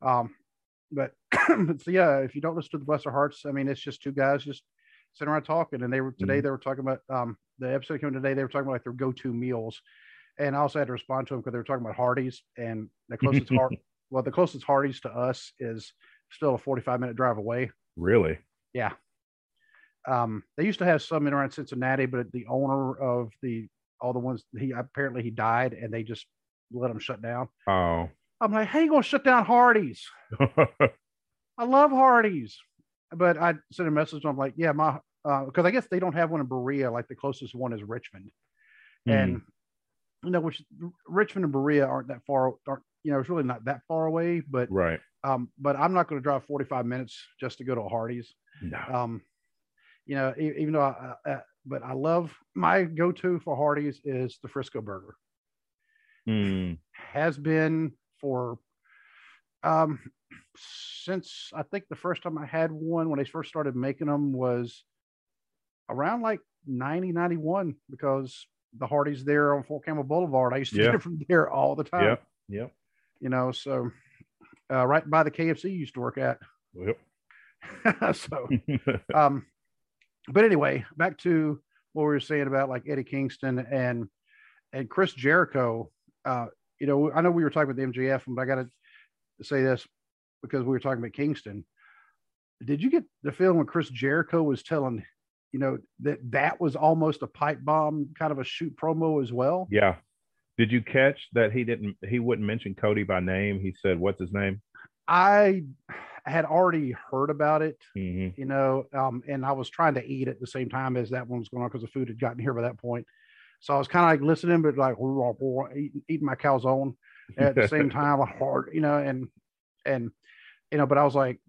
Um, but so yeah, if you don't listen to the Bless Their Hearts, I mean, it's just two guys just sitting around talking, and they were today Mhm. they were talking about um the episode coming today. They were talking about like their go-to meals, and I also had to respond to them because they were talking about Hardee's, and the closest Hard, well, the closest Hardee's to us is still a 45 minute drive away. Really? Yeah. Um, they used to have some in around Cincinnati, but the owner of the all the ones he apparently he died, and they just let them shut down. Oh. I'm like, how you gonna shut down Hardee's? I love Hardee's, but I sent a message. I'm like, yeah, my because I guess they don't have one in Berea. Like the closest one is Richmond, and you know, which Richmond and Berea aren't that far. Aren't you know? It's really not that far away, but right. um, but I'm not going to drive 45 minutes just to go to a Hardee's. No. Um, you know, even though, I, uh, but I love my go-to for Hardee's is the Frisco burger. Mm. Has been for um since I think the first time I had one when they first started making them was around like 90, 91 because the Hardee's there on Fort Campbell Boulevard. I used to Yeah. get it from there all the time. Yep. Yep. You know, so uh, right by the KFC you used to work at. Yep. so um but anyway back to what we were saying about like eddie kingston and and chris jericho uh you know i know we were talking about the mjf but i gotta say this because we were talking about kingston did you get the feeling when chris jericho was telling you know that that was almost a pipe bomb kind of a shoot promo as well Yeah. Did you catch that he didn't he wouldn't mention Cody by name? He said, What's his name? i had already heard about it hmm you know, um, and I was trying to eat at the same time as that one was going on because the food had gotten here by that point. So I was kind of like listening, but like eating, eating my calzone at the same time, like hard, you know, and and you know, but I was like,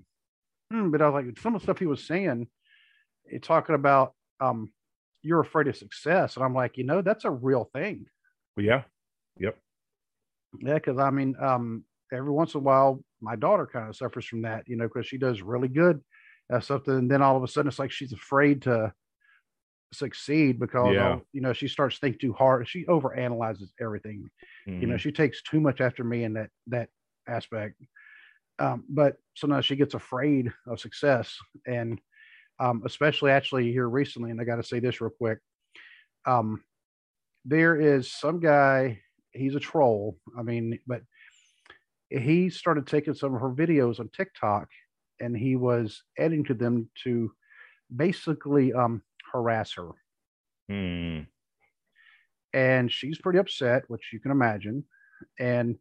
hmm, but I was like, some of the stuff he was saying, eh, talking about um, you're afraid of success, and I'm like, you know, that's a real thing. Yeah. Yep. Yeah, because I mean, um, every once in a while, my daughter kind of suffers from that, you know, because she does really good at something, and then all of a sudden, it's like she's afraid to succeed because Yeah. you know she starts think too hard. She overanalyzes everything. You know, Mhm. she takes too much after me in that that aspect. Um, but sometimes she gets afraid of success, and um, especially actually here recently. And I got to say this real quick. Um, there is some guy. He's a troll. I mean, but he started taking some of her videos on TikTok, and he was adding to them to basically um, harass her Mm. and she's pretty upset, which you can imagine. And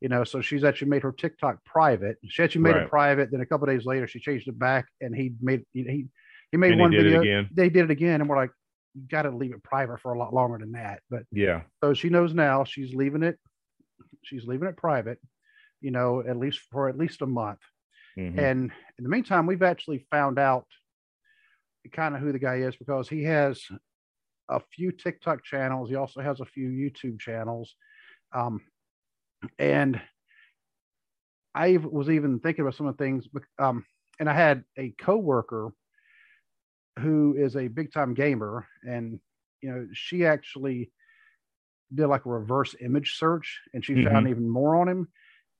you know, so she's actually made her TikTok private. She actually made Right. it private. Then a couple days later, she changed it back, and he made he he, he made And he one it video. They did it again, and we're like, you got to leave it private for a lot longer than that. But Yeah. so she knows now she's leaving it. She's leaving it private. You know, at least for at least a month. Mhm. And in the meantime, we've actually found out kind of who the guy is because he has a few TikTok channels. He also has a few YouTube channels. Um, and I was even thinking about some of the things. Um, and I had a coworker who is a big time gamer, and you know, she actually did like a reverse image search, and she found even more on him.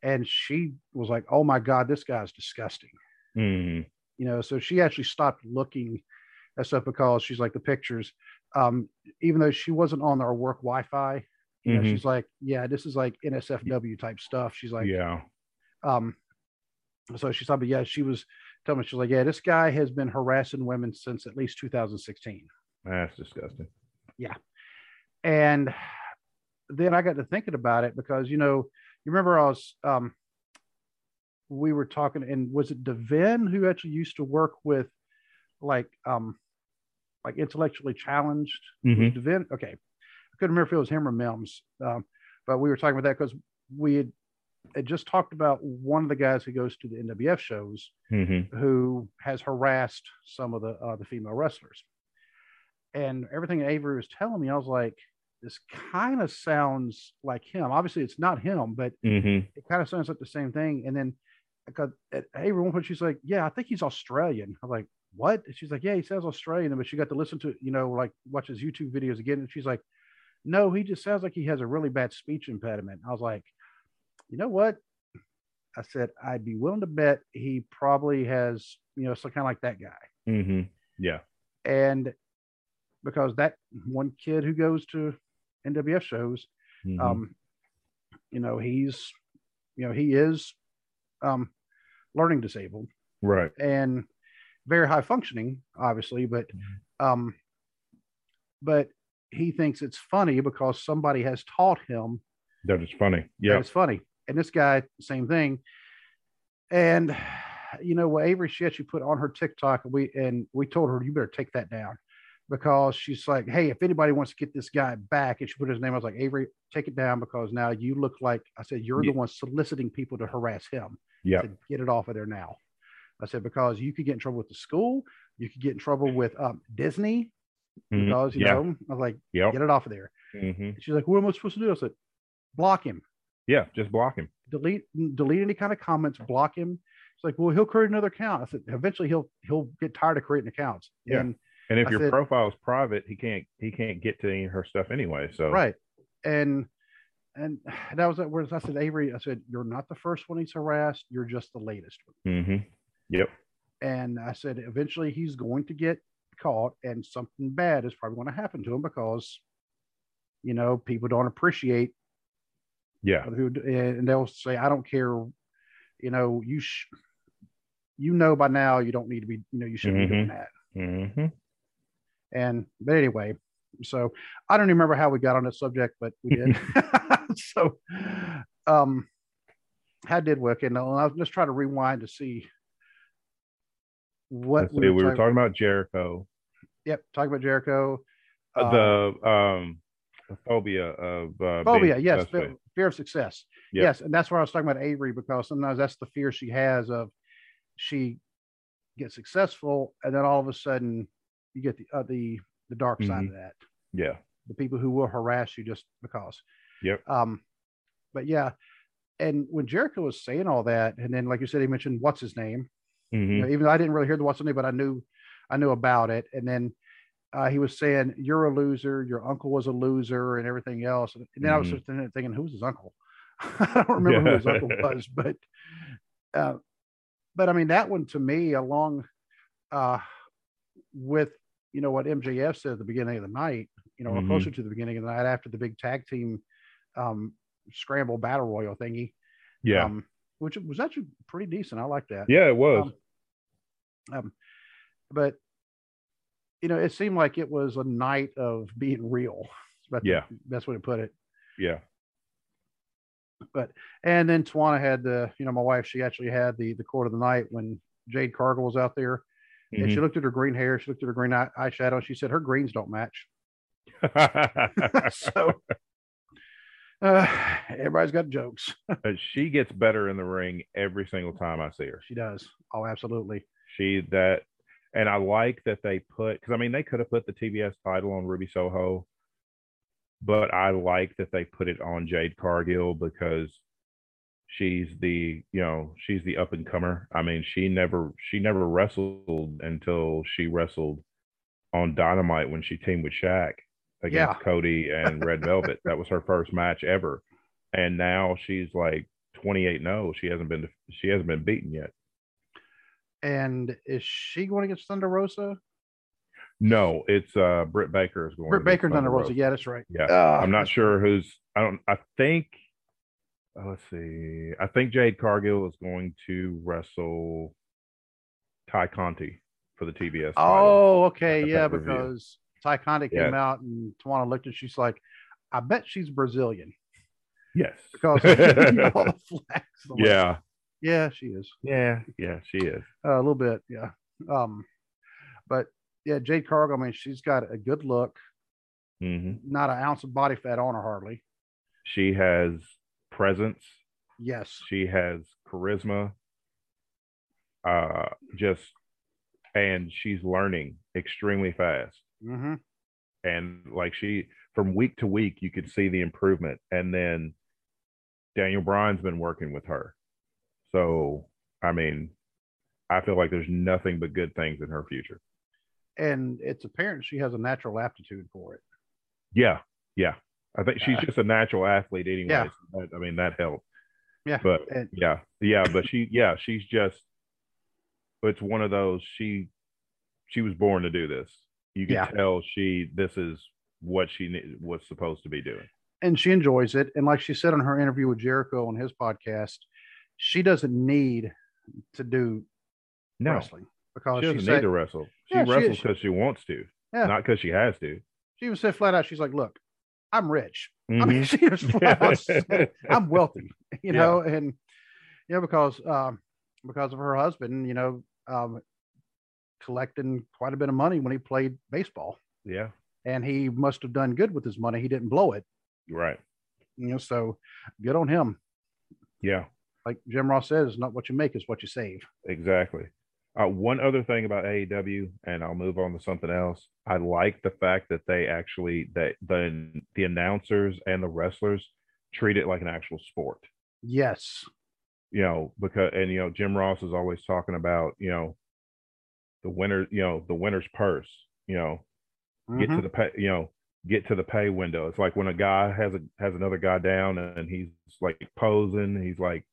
And she was like, "Oh my god, this guy's disgusting." Mhm. you know so she actually stopped looking at stuff because she's like the pictures um even though she wasn't on our work wi-fi you know Mhm. she's like yeah this is like nsfw type stuff she's like yeah. um so she's like yeah she was telling me she's like yeah this guy has been harassing women since at least 2016 That's disgusting. Yeah. And then I got to thinking about it because you know you remember I was um we were talking and was it Devin who actually used to work with like um like intellectually challenged Mhm. Devin okay I couldn't remember if it was him or Milms um but we were talking about that because we had it just talked about one of the guys who goes to the NWF shows Mm-hmm. who has harassed some of the uh, the female wrestlers. And everything Avery was telling me, I was like, this kind of sounds like him. Obviously, it's not him, but Mm-hmm. it kind of sounds like the same thing. And then because at Avery, one point she's like, "Yeah, I think he's Australian." I'm like, "What?" And she's like, "Yeah, he sounds Australian." But she got to listen to you know like watch his YouTube videos again, and she's like, "No, he just sounds like he has a really bad speech impediment." I was like, "You know what?" I said, "I'd be willing to bet he probably has you know some kind of like that guy." Mm-hmm. Yeah. And because that one kid who goes to NWF shows, Mhm. um, you know, he's, you know, he is um, learning disabled right. and very high functioning, obviously, but, um, but he thinks it's funny because somebody has taught him that it's funny. Yeah. it's funny. And this guy, same thing. And you know what Avery she actually put on her TikTok, and we and we told her you better take that down because she's like, hey, if anybody wants to get this guy back, and she put his name, I was like, Avery, take it down because now you look like I said you're Yeah. the one soliciting people to harass him. Yeah. get it off of there now. I said because you could get in trouble with the school, you could get in trouble with um, Disney Mhm. because you yeah. know I was like, Yep. get it off of there. hmm she's like, what am I supposed to do? I said, block him Yeah. Just block him. delete delete any kind of comments, block him. It's like, well, he'll create another account. I said, eventually he'll he'll get tired of creating accounts. Yeah. And And if I your said- profile is private, he can't he can't get to any of her stuff anyway. So right. And and that was it. Whereas I said, Avery, I said, you're not the first one he's harassed. You're just the latest one. hmm Yep. And I said, eventually he's going to get caught, and something bad is probably going to happen to him because, you know, people don't appreciate Yeah. do- and they'll say, I don't care. You know, you sh- you know by now you don't need to be. You know, you shouldn't be doing that. hmm And but anyway, so I don't even remember how we got on this subject, but we did. so um how did work and I'll just try to rewind to see what Let's see, we were talking about Jericho. Yep, talking about Jericho. Uh, uh, the um phobia of uh, phobia, yes, fear, fear of success. Yep. Yes, and that's where I was talking about Avery because sometimes that's the fear she has of she gets successful and then all of a sudden you get the uh, the the dark side Mhm. of that. Yeah. the people who will harass you just because. Yep. Um, but yeah, and when Jericho was saying all that, and then like you said, he mentioned what's his name. hmm You know, even though I didn't really hear the what's his name, but I knew, I knew about it. And then uh, he was saying, "You're a loser. Your uncle was a loser, and everything else." And then I was Mhm. just thinking, thinking, "Who's his uncle?" I don't remember who his uncle was, but, uh, but I mean that one to me, along uh, with you know what MJF said at the beginning of the night, you know, or Mhm. closer to the beginning of the night after the big tag team um, scramble battle royal thingy, Yeah. um, which was actually pretty decent. I like that. yeah, it was. um, um, but you know, it seemed like it was a night of being real. That's about the Yeah. best way to put it. yeah. But and then Tawana had the, you know, my wife, she actually had the the court of the night when Jade Cargill was out there, and Mhm. she looked at her green hair, she looked at her green eye, eyeshadow, she said her greens don't match. so uh, everybody's got jokes. But she gets better in the ring every single time I see her. she does. Oh, absolutely. She that, and I like that they put because I mean they could have put the TBS title on Ruby Soho, but I like that they put it on Jade Cargill because she's the you know she's the up and comer. I mean she never she never wrestled until she wrestled on Dynamite when she teamed with Shaq against Yeah. Cody and Red Velvet. that was her first match ever, and now she's like twenty eight. No, she hasn't been she hasn't been beaten yet. And is she going against Thunder Rosa? No, it's uh Britt Baker is going. Britt against Baker, Thunder Thunder Rosa. Yeah, that's right. Yeah, Ah, I'm not sure who's. I don't. I think. Oh, let's see. I think Jade Cargill is going to wrestle Tay Conti for the TBS. Oh, okay, yeah, because Tay Conti came Yeah. out and Tawana looked and she's like, I bet she's Brazilian yes. because all the flags. Yeah. yeah, she is Yeah. Yeah. She is. uh, a little bit, yeah. Um, but yeah, Jade Cargill. I mean, she's got a good look, hmm not an ounce of body fat on her hardly. She has presence. Yes. She has charisma. Uh, just and she's learning extremely fast. Mm-hmm. And like she, from week to week, you could see the improvement. And then Daniel Bryan's been working with her. So, I mean, I feel like there's nothing but good things in her future. And it's apparent she has a natural aptitude for it. Yeah. Yeah. I think she's Uh, just a natural athlete anyway. Yeah. So that, I mean, that helped. Yeah. But And- yeah, yeah, but she, yeah, she's just, it's one of those, she, she was born to do this. You can Yeah. tell she, this is what she was supposed to be doing. and she enjoys it. And like she said on her interview with Jericho on his podcast, she doesn't need to do No, wrestling because she she, doesn't said need to wrestle. She Yeah, she- wrestles she- because she wants to, Yeah. not because she has to. she even said flat out, she's like, "Look, I'm rich. I mean, she just flat out said, I'm wealthy, you Yeah. know, and you know because um, because of her husband, you know, um, collecting quite a bit of money when he played baseball, yeah, and he must have done good with his money. He didn't blow it, right. you know. So good on him. Yeah, Like Jim Ross says, not what you make is what you save. exactly. Uh, one other thing about AEW, and I'll move on to something else. I like the fact that they actually that the the announcers and the wrestlers treat it like an actual sport. Yes, You know, because and you know Jim Ross is always talking about you know the winner, you know the winner's purse. You know, get Mhm. to the pay, you know, get to the pay window. It's like when a guy has a has another guy down and he's like posing, he's like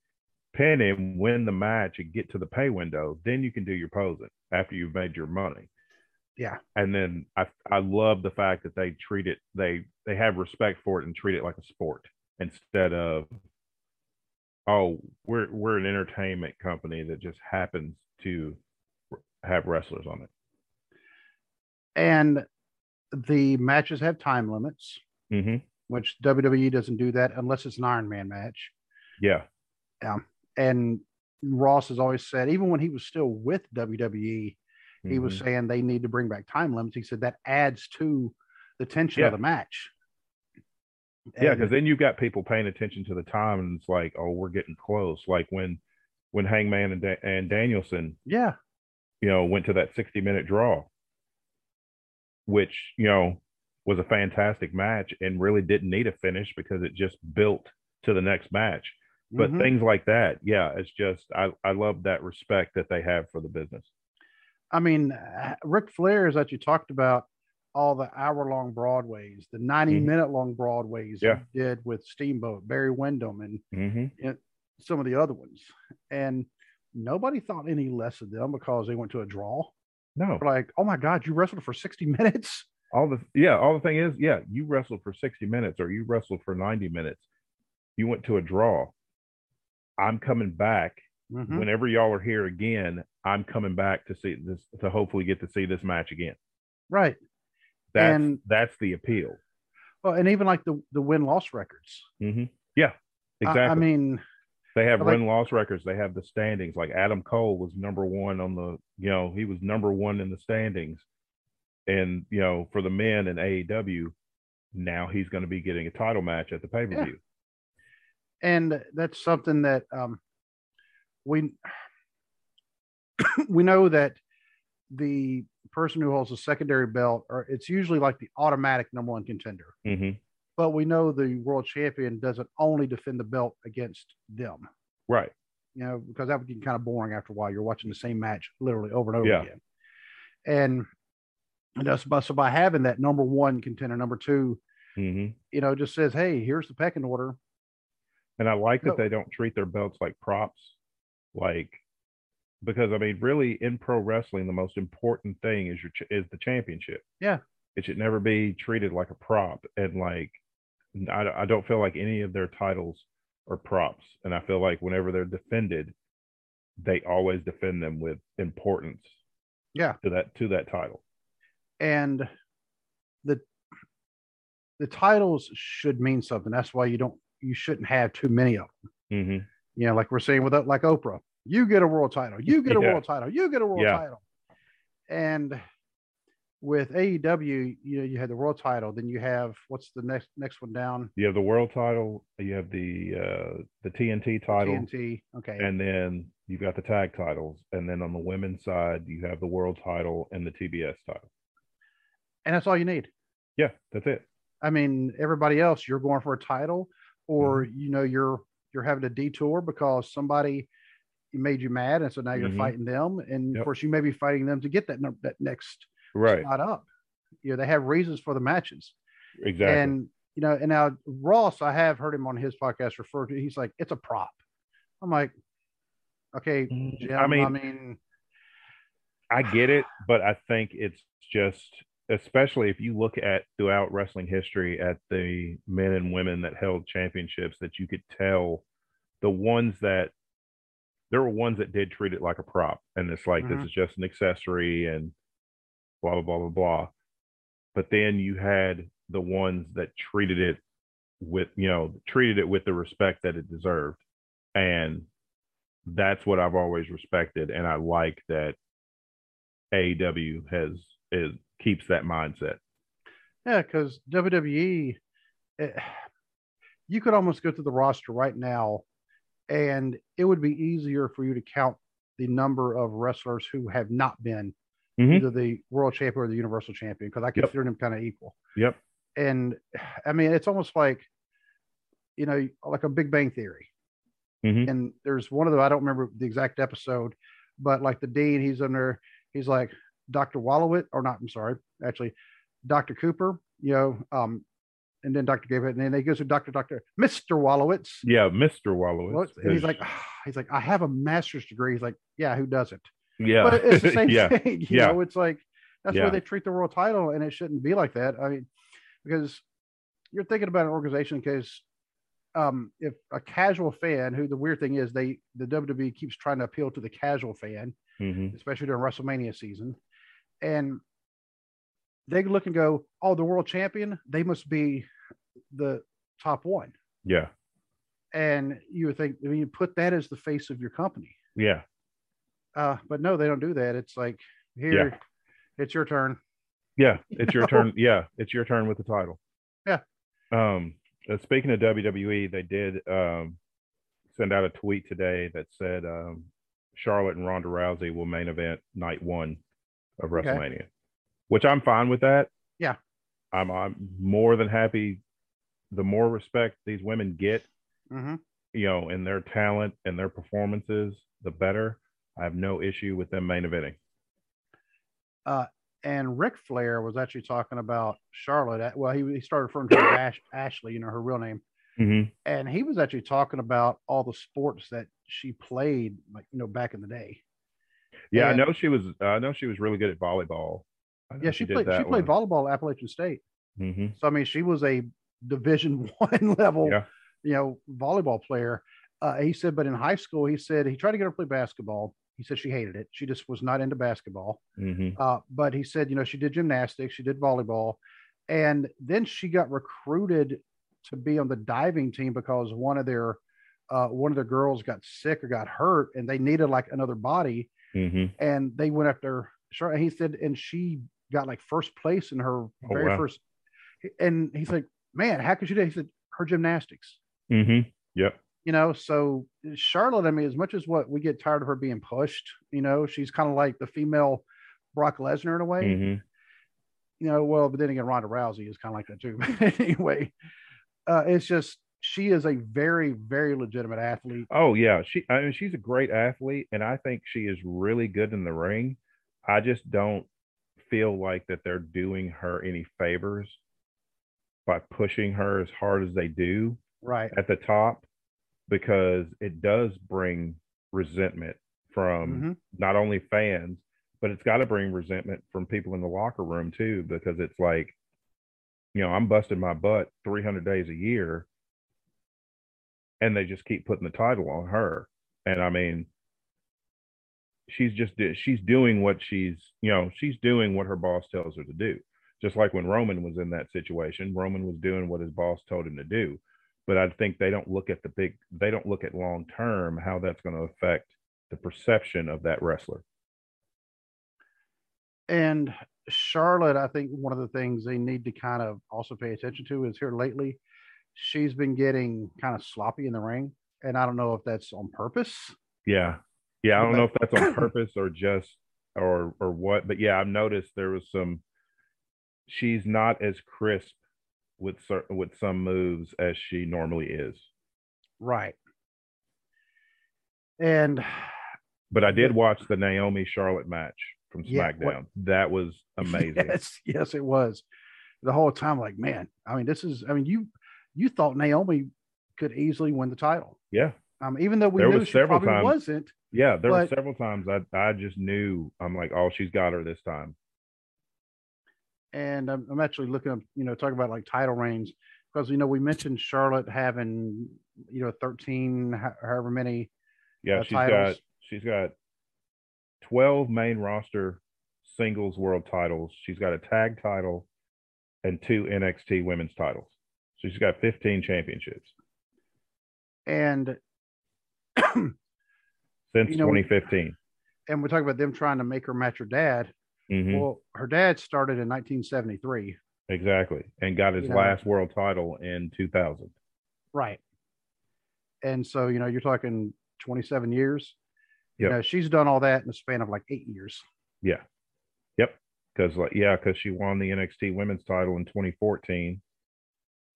pin him, win the match, and get to the pay window. Then you can do your posing after you've made your money. Yeah. And then I I love the fact that they treat it they they have respect for it and treat it like a sport instead of oh we're we're an entertainment company that just happens to have wrestlers on it. and the matches have time limits, hmm which WWE doesn't do that unless it's an Iron Man match. Yeah. Yeah. And Ross has always said, even when he was still with WWE, he was Mhm. saying they need to bring back time limits. He said that adds to the tension Yeah. of the match. Yeah, because then you've got people paying attention to the time, and it's like, oh, we're getting close. Like when when Hangman and, da- and Danielson, yeah, you know, went to that sixty minute draw, which you know was a fantastic match and really didn't need a finish because it just built to the next match. But mhm. things like that, yeah, it's just I I love that respect that they have for the business. I mean, rick Ric Flair is that you talked about all the hour long Broadways, the 90 Mhm. minute long Broadways Yeah. did with Steamboat, Barry Windham, and hmm some of the other ones. And nobody thought any less of them because they went to a draw. No, Like, oh my God, you wrestled for 60 minutes? all the yeah, all the thing is, yeah, you wrestled for sixty minutes or you wrestled for ninety minutes. You went to a draw. I'm coming back Mhm. whenever y'all are here again, I'm coming back to see this to hopefully get to see this match again. Right. That's And- that's the appeal. Well, and even like the, the win loss records. hmm Yeah, exactly. I, mean, they have like- win loss records. They have the standings. Like Adam Cole was number one on the, you know, he was number one in the standings, and you know for the men in AEW. Now he's going to be getting a title match at the pay per view. And that's something that um, we we know that the person who holds the secondary belt, or it's usually like the automatic number one contender. hmm But we know the world champion doesn't only defend the belt against them, Right. you know, because that would get kind of boring after a while. You're watching the same match literally over and over Yeah. again. And and that's by, so by having that number one contender, number two, hmm you know, just says, hey, here's the pecking order. And I like that No. they don't treat their belts like props. Like, because I mean, really, in pro wrestling, the most important thing is your ch- is the championship. Yeah. It should never be treated like a prop. And like, I, I don't feel like any of their titles are props. And I feel like whenever they're defended, they always defend them with importance. Yeah. To that to that title. and the the titles should mean something. That's why you don't you shouldn't have too many of them. hmm You know, like we're saying with like Oprah, you get a world title, you get a Yeah. world title, you get a world Yeah. title, and with AEW, you know, you had the world title, then you have what's the next next one down? You have the world title, you have the uh the TNT title, TNT. Okay. and then you've got the tag titles, and then on the women's side you have the world title and the TBS title. and that's all you need. Yeah, that's it. I mean, everybody else, you're going for a title, or Mm-hmm. you know, you're you're having a detour because somebody made you mad, and so now you're Mhm. fighting them, and Yep. of course you may be fighting them to get that that next Right. spot up. You know, they have reasons for the matches, Exactly. and you know, and now Ross, I have heard him on his podcast refer to. He's like, it's a prop. I'm like, okay, Mm, Jim. I mean, I mean, I get it, but I think it's just, especially if you look at throughout wrestling history at the men and women that held championships, that you could tell the ones that there were ones that did treat it like a prop, and it's like Mhm. this is just an accessory and blah blah blah blah blah. But then you had the ones that treated it with, you know, treated it with the respect that it deserved, and that's what I've always respected, and I like that AEW has is keeps that mindset. Yeah, because WWE, eh, you could almost go to the roster right now, and it would be easier for you to count the number of wrestlers who have not been Mhm. either the world champion or the universal champion, because I Yep. consider them kind of equal. Yep. And I mean, it's almost like, you know, like a Big Bang Theory. Mhm. And there's one of them, I don't remember the exact episode, but like the dean, he's under, he's like, Dr. Wallowit, or not, I'm sorry, actually, Dr. Cooper, you know, um, and then Dr. Gabriel, and then he goes to Dr. Dr. Mr. Wolowitz. Yeah, Mr. Wolowitz. And he's like, he's like, I have a master's degree. He's like, yeah, who doesn't? yeah, But it's the same yeah, thing. You Yeah. know, it's like that's Yeah. why they treat the world title, and it shouldn't be like that. I mean, because you're thinking about an organization because um, if a casual fan, who the weird thing is, they the WWE keeps trying to appeal to the casual fan, Mhm. especially during WrestleMania season, and they look and go, "Oh, the world champion, they must be the top one." yeah, And you would think, I mean, you put that as the face of your company. yeah, Uh, but no, they don't do that. It's like, here, it's your turn. yeah. It's your know? turn. Yeah, it's your turn with the title. Yeah. Um. uh, speaking of WWE, they did um send out a tweet today that said um, Charlotte and Ronda Rousey will main event night one of Okay. WrestleMania, which I'm fine with that. Yeah. I'm I'm more than happy. The more respect these women get, hmm you know, in their talent and their performances, the better. I have no issue with them main eventing. And Ric Flair was actually talking about Charlotte. Well, he, he started referring to Ash, Ashley, you know, her real name. Mm-hmm. And he was actually talking about all the sports that she played, like, you know, back in the day. Yeah, I know she was. I know she was really good at volleyball. Yeah, she, played. She played volleyball at Appalachian State. hmm So I mean, she was a Division One level, Yeah. you know, volleyball player. Uh, he said, but in high school, he said he tried to get her to play basketball. He said she hated it. She just was not into basketball. hmm Uh, but he said, you know, she did gymnastics, she did volleyball, and then she got recruited to be on the diving team because one of their uh, one of their girls got sick or got hurt, and they needed like another body, hmm and they went after. Sure, he said, and she got like first place in her very Oh, wow. first. And he's like, man, how could you do? that?" He said, her gymnastics. hmm Yep. You know, so Charlotte, I mean, as much as what we get tired of her being pushed, you know, she's kind of like the female Brock Lesnar in a way hmm you know, well, but then again, Ronda Rousey is kind of like that too. Anyway, uh, it's just she is a very, very legitimate athlete. Oh yeah, she. I mean, she's a great athlete, and I think she is really good in the ring. I just don't feel like that they're doing her any favors by pushing her as hard as they do Right. at the top, because it does bring resentment from Mhm. not only fans, but it's got to bring resentment from people in the locker room too, because it's like, you know, I'm busting my butt 300 days a year, and they just keep putting the title on her. And I mean, she's just she's doing what she's you know she's doing what her boss tells her to do. Just like when Roman was in that situation, Roman was doing what his boss told him to do. But I think they don't look at the big, they don't look at long term how that's going to affect the perception of that wrestler. And Charlotte, I think one of the things they need to kind of also pay attention to is here lately, she's been getting kind of sloppy in the ring. And I don't know if that's on purpose. Yeah. Yeah. I don't know if that's on purpose or just or or what, but yeah, I've noticed there was some she's not as crisp with certain with some moves as she normally is. Right. And but I did watch the Naomi Charlotte match from SmackDown. Yeah, that was amazing. Yes, yes, it was. The whole time, like, man, I mean, this is. I mean, you you thought Naomi could easily win the title. Yeah. Um, even though we there knew she probably times, wasn't. Yeah, there but, were several times I I just knew I'm like, oh, she's got her this time. And I'm, I'm actually looking up, you know, talking about like title reigns because you know we mentioned Charlotte having you know 13 however many. Yeah, uh, she's titles. got she's got 12 main roster singles world titles. She's got a tag title and two NXT women's titles. So she's got 15 championships. And since you know, 2015. And we're talking about them trying to make her match her dad. Mm-hmm. Well, her dad started in 1973. Exactly. And got his you last know, world title in 2000. Right. And so, you know, you're talking 27 years. Yep. You know, she's done all that in the span of like eight years. Yeah. Yep. Because like yeah, because she won the NXT Women's Title in 2014.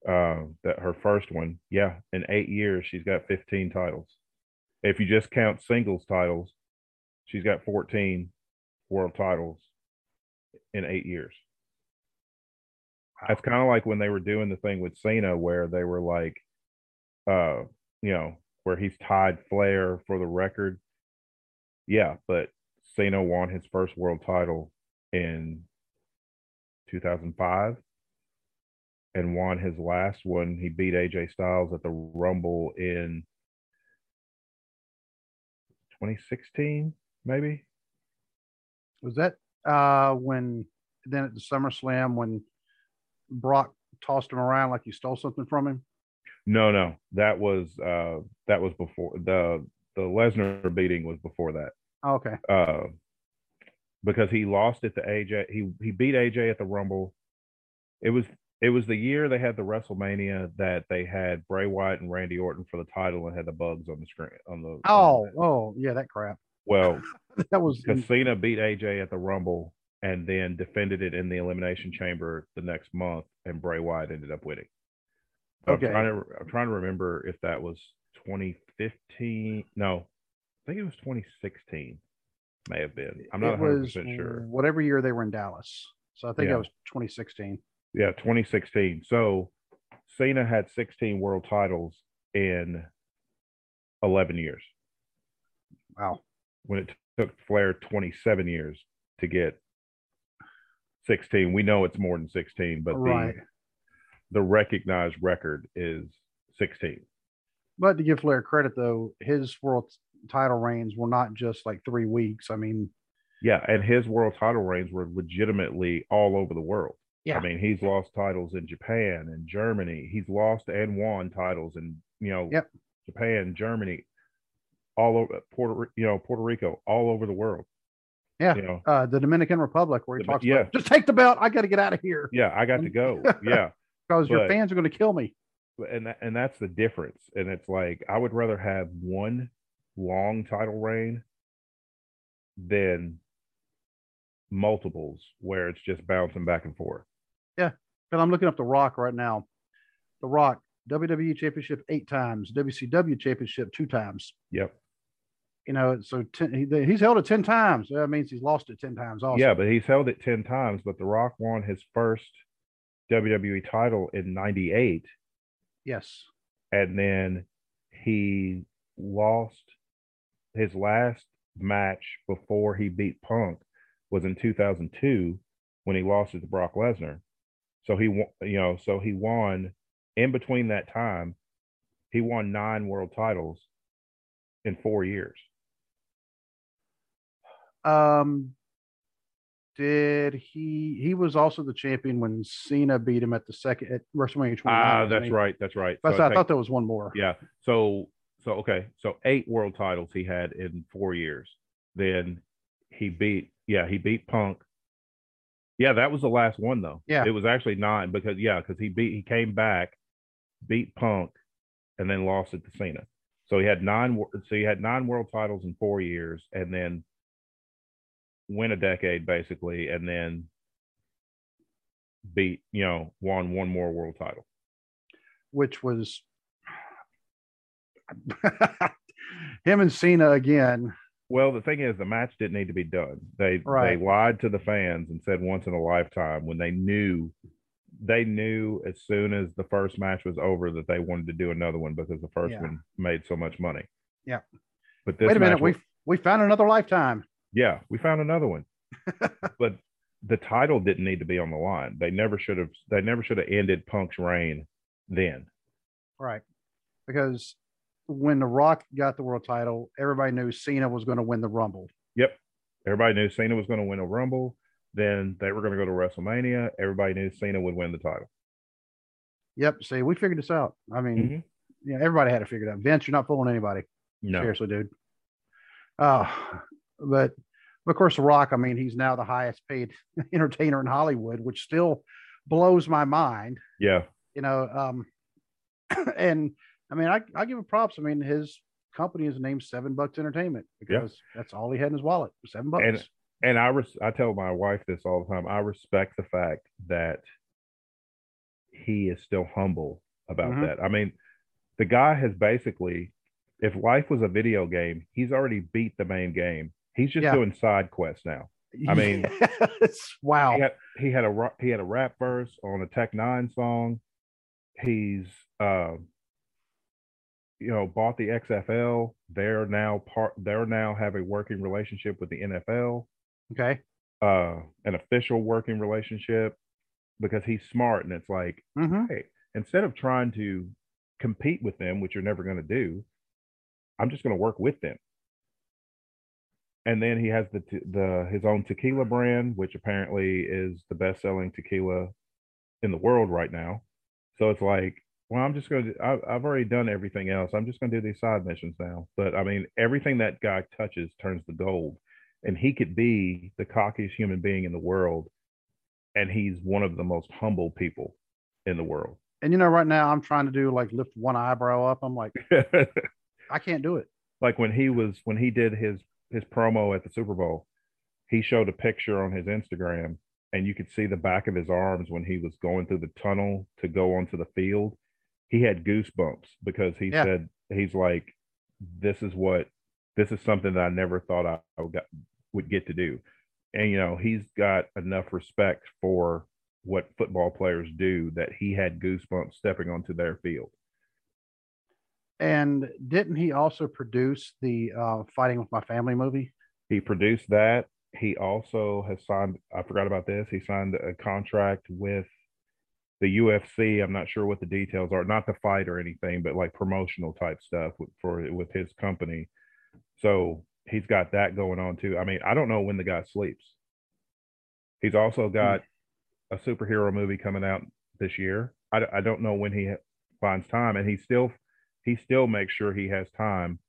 Uh, that her first one. Yeah, in eight years she's got 15 titles. If you just count singles titles, she's got 14 world titles in eight years. Wow. That's kind of like when they were doing the thing with Cena, where they were like, uh, you know, where he's tied Flair for the record yeah, but Cena won his first world title in 2005 and won his last one. He beat AJ Styles at the Rumble in 2016, maybe. Was that uh when then at the SummerSlam when Brock tossed him around like you stole something from him? No, no. That was uh that was before the the Lesnar beating was before that. Oh, okay. Uh, because he lost at the AJ. He he beat AJ at the Rumble. It was it was the year they had the WrestleMania that they had Bray Wyatt and Randy Orton for the title and had the bugs on the screen on the. Oh, on the oh yeah, that crap. Well, that was Cena beat AJ at the Rumble and then defended it in the Elimination Chamber the next month, and Bray Wyatt ended up winning. Okay. I'm trying, to, I'm trying to remember if that was 2015. No, I think it was 2016. May have been. I'm not 100 percent sure. Whatever year they were in Dallas, so I think yeah. that was 2016. Yeah, 2016. So Cena had 16 world titles in 11 years. Wow. When it took Flair 27 years to get 16, we know it's more than 16, but right. the the recognized record is 16. But to give Flair credit, though, his world title reigns were not just like three weeks. I mean, yeah, and his world title reigns were legitimately all over the world. Yeah. I mean, he's lost titles in Japan and Germany. He's lost and won titles in, you know, yep. Japan, Germany, all over Puerto, you know, Puerto Rico, all over the world. Yeah. You know, uh, the Dominican Republic where he the, talks yeah. about just take the belt. I got to get out of here. Yeah. I got to go. Yeah. because your fans are going to kill me. And, that, and that's the difference. And it's like, I would rather have one long title reign than multiples where it's just bouncing back and forth. Yeah. And I'm looking up The Rock right now. The Rock, WWE Championship eight times, WCW Championship two times. Yep. You know, so ten, he, he's held it 10 times. That means he's lost it 10 times also. Yeah, but he's held it 10 times. But The Rock won his first WWE title in 98. Yes. And then he lost his last match before he beat Punk was in 2002 when he lost it to Brock Lesnar. So he, you know, so he won in between that time. He won nine world titles in four years. Um, did he? He was also the champion when Cena beat him at the second at WrestleMania 29. Ah, that's right. That's right. So I, I, thought there was one more. Yeah. So so okay, so eight world titles he had in four years. Then he beat yeah he beat Punk Yeah, that was the last one though. Yeah. it was actually nine because yeah, because he beat he came back, beat Punk, and then lost it to Cena. So he had nine. So he had nine world titles in four years, and then win a decade basically, and then beat you know won one more world title. which was him and Cena again. Well, the thing is, the match didn't need to be done. They Right. they lied to the fans and said once in a lifetime when they knew they knew as soon as the first match was over that they wanted to do another one because the first Yeah. one made so much money. Yeah. But this Wait a minute, we we found another lifetime. yeah, we found another one. but the title didn't need to be on the line. They never should have they never should have ended Punk's reign then. Right. Because when The Rock got the world title, everybody knew Cena was going to win the Rumble. Yep. Everybody knew Cena was going to win a Rumble. Then they were going to go to WrestleMania. Everybody knew Cena would win the title. Yep. See, we figured this out. I mean, Mhm. yeah, everybody had it figured out. Vince, you're not fooling anybody. No. Seriously, dude. Uh, but of course, The Rock, I mean, he's now the highest paid entertainer in Hollywood, which still blows my mind. Yeah. you know um and i mean i i give him props i mean his company is named seven bucks entertainment because that's all he had in his wallet seven bucks And- and I res- I tell my wife this all the time. I respect the fact that he is still humble about Mhm. that. I mean, the guy has basically, if life was a video game, he's already beat the main game. He's just Yeah. doing side quests now. I mean- Yes. wow He had he had a he had a rap verse on a Tech N9ne song. He's uh, you know bought the XFL. They're now part. They're now have a working relationship with the NFL. okay uh an official working relationship because he's smart and it's like hmm hey instead of trying to compete with them which you're never going to do i'm just going to work with them and then he has the te- the his own tequila brand which apparently is the best selling tequila in the world right now so it's like well i'm just going to I, i've already done everything else. I'm just going to do these side missions now. But i mean everything that guy touches turns to gold. And he could be the cockiest human being in the world. And he's one of the most humble people in the world. And you know right now i'm trying to do like lift one eyebrow up. I'm like i can't do it. Like when he was when he did his his promo at the super bowl he showed a picture on his instagram. And you could see the back of his arms when he was going through the tunnel to go onto the field he had goosebumps because he Yeah. said he's like this is what this is something that i never thought i would get, would get to do and you know he's got enough respect for what football players do that he had goosebumps stepping onto their field and didn't he also produce the uh fighting with my family movie He produced that. He also has signed, I forgot about this. He signed a contract with the UFC. I'm not sure what the details are, not the fight or anything, but like promotional type stuff with, for with his company. So he's got that going on too. I mean, I don't know when the guy sleeps. He's also hmm. got a superhero movie coming out this year. I, I don't know when he finds time, and he still he still makes sure he has time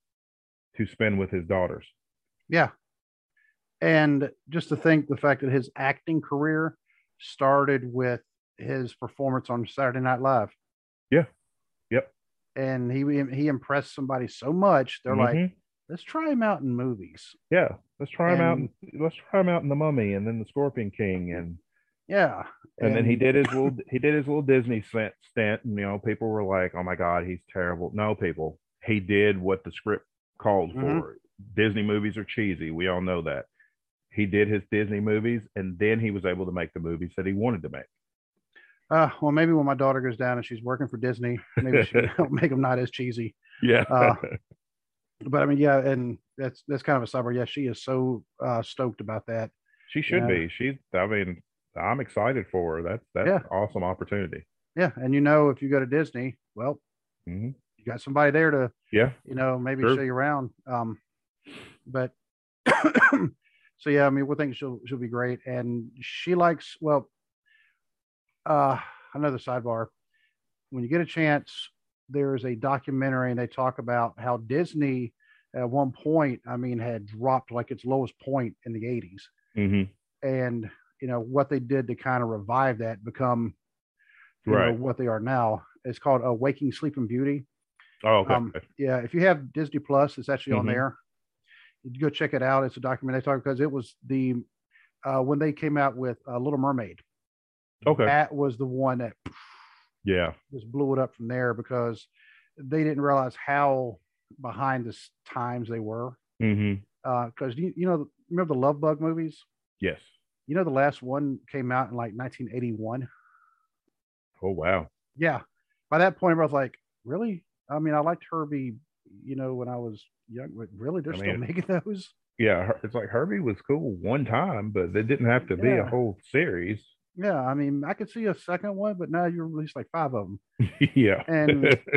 to spend with his daughters. Yeah. And just to think the fact that his acting career started with his performance on Saturday Night Live. Yeah. Yep. And he he impressed somebody so much, they're like, Mhm. let's try him out in movies. Yeah, let's try him out. In- Let's try him out in the Mummy, and then the Scorpion King, and Yeah. and, then he did his little he did his little Disney stint, stint. And, you know, people were like, "Oh my God, he's terrible." No, people, he did what the script called Mhm. for. Disney movies are cheesy. We all know that. He did his Disney movies, and then he was able to make the movies that he wanted to make. Uh, well, maybe when my daughter goes down and she's working for Disney, maybe she'll make them not as cheesy. Yeah, Uh, But I mean, yeah, and that's that's kind of a summer. Yeah, she is so uh, stoked about that. she should yeah. be. She's. I mean, I'm excited for her. That's that's Yeah. awesome opportunity. Yeah, and you know, if you go to Disney, well, hmm you got somebody there to Yeah, you know, maybe True. show you around. Um, but so yeah, I mean, we think she'll she'll be great, and she likes well. Uh, another sidebar. When you get a chance, there's a documentary, and they talk about how Disney at one point, I mean, had dropped like its lowest point in the '80s, hmm and you know what they did to kind of revive that, become you Right. know, what they are now. It's called uh, Waking Sleeping Beauty. Oh, okay. Um, yeah, if you have Disney Plus, it's actually on Mhm. there. You go check it out. It's a documentary talk because it was the uh, when they came out with uh, Little Mermaid. Okay. that was the one that yeah. just blew it up from there because they didn't realize how behind the times they were. Mm-hmm. Because you, you know, remember the Love Bug movies? Yes. You know, the last one came out in like 1981. Oh wow. Yeah. By that point, I was like, really? I mean, I liked Herbie, you know, when I was young, but really, they're I still mean- making those. Yeah, it's like Herbie was cool one time, but they didn't have to be a whole series. Yeah. I mean, I could see a second one, but now you released like five of them. yeah. And-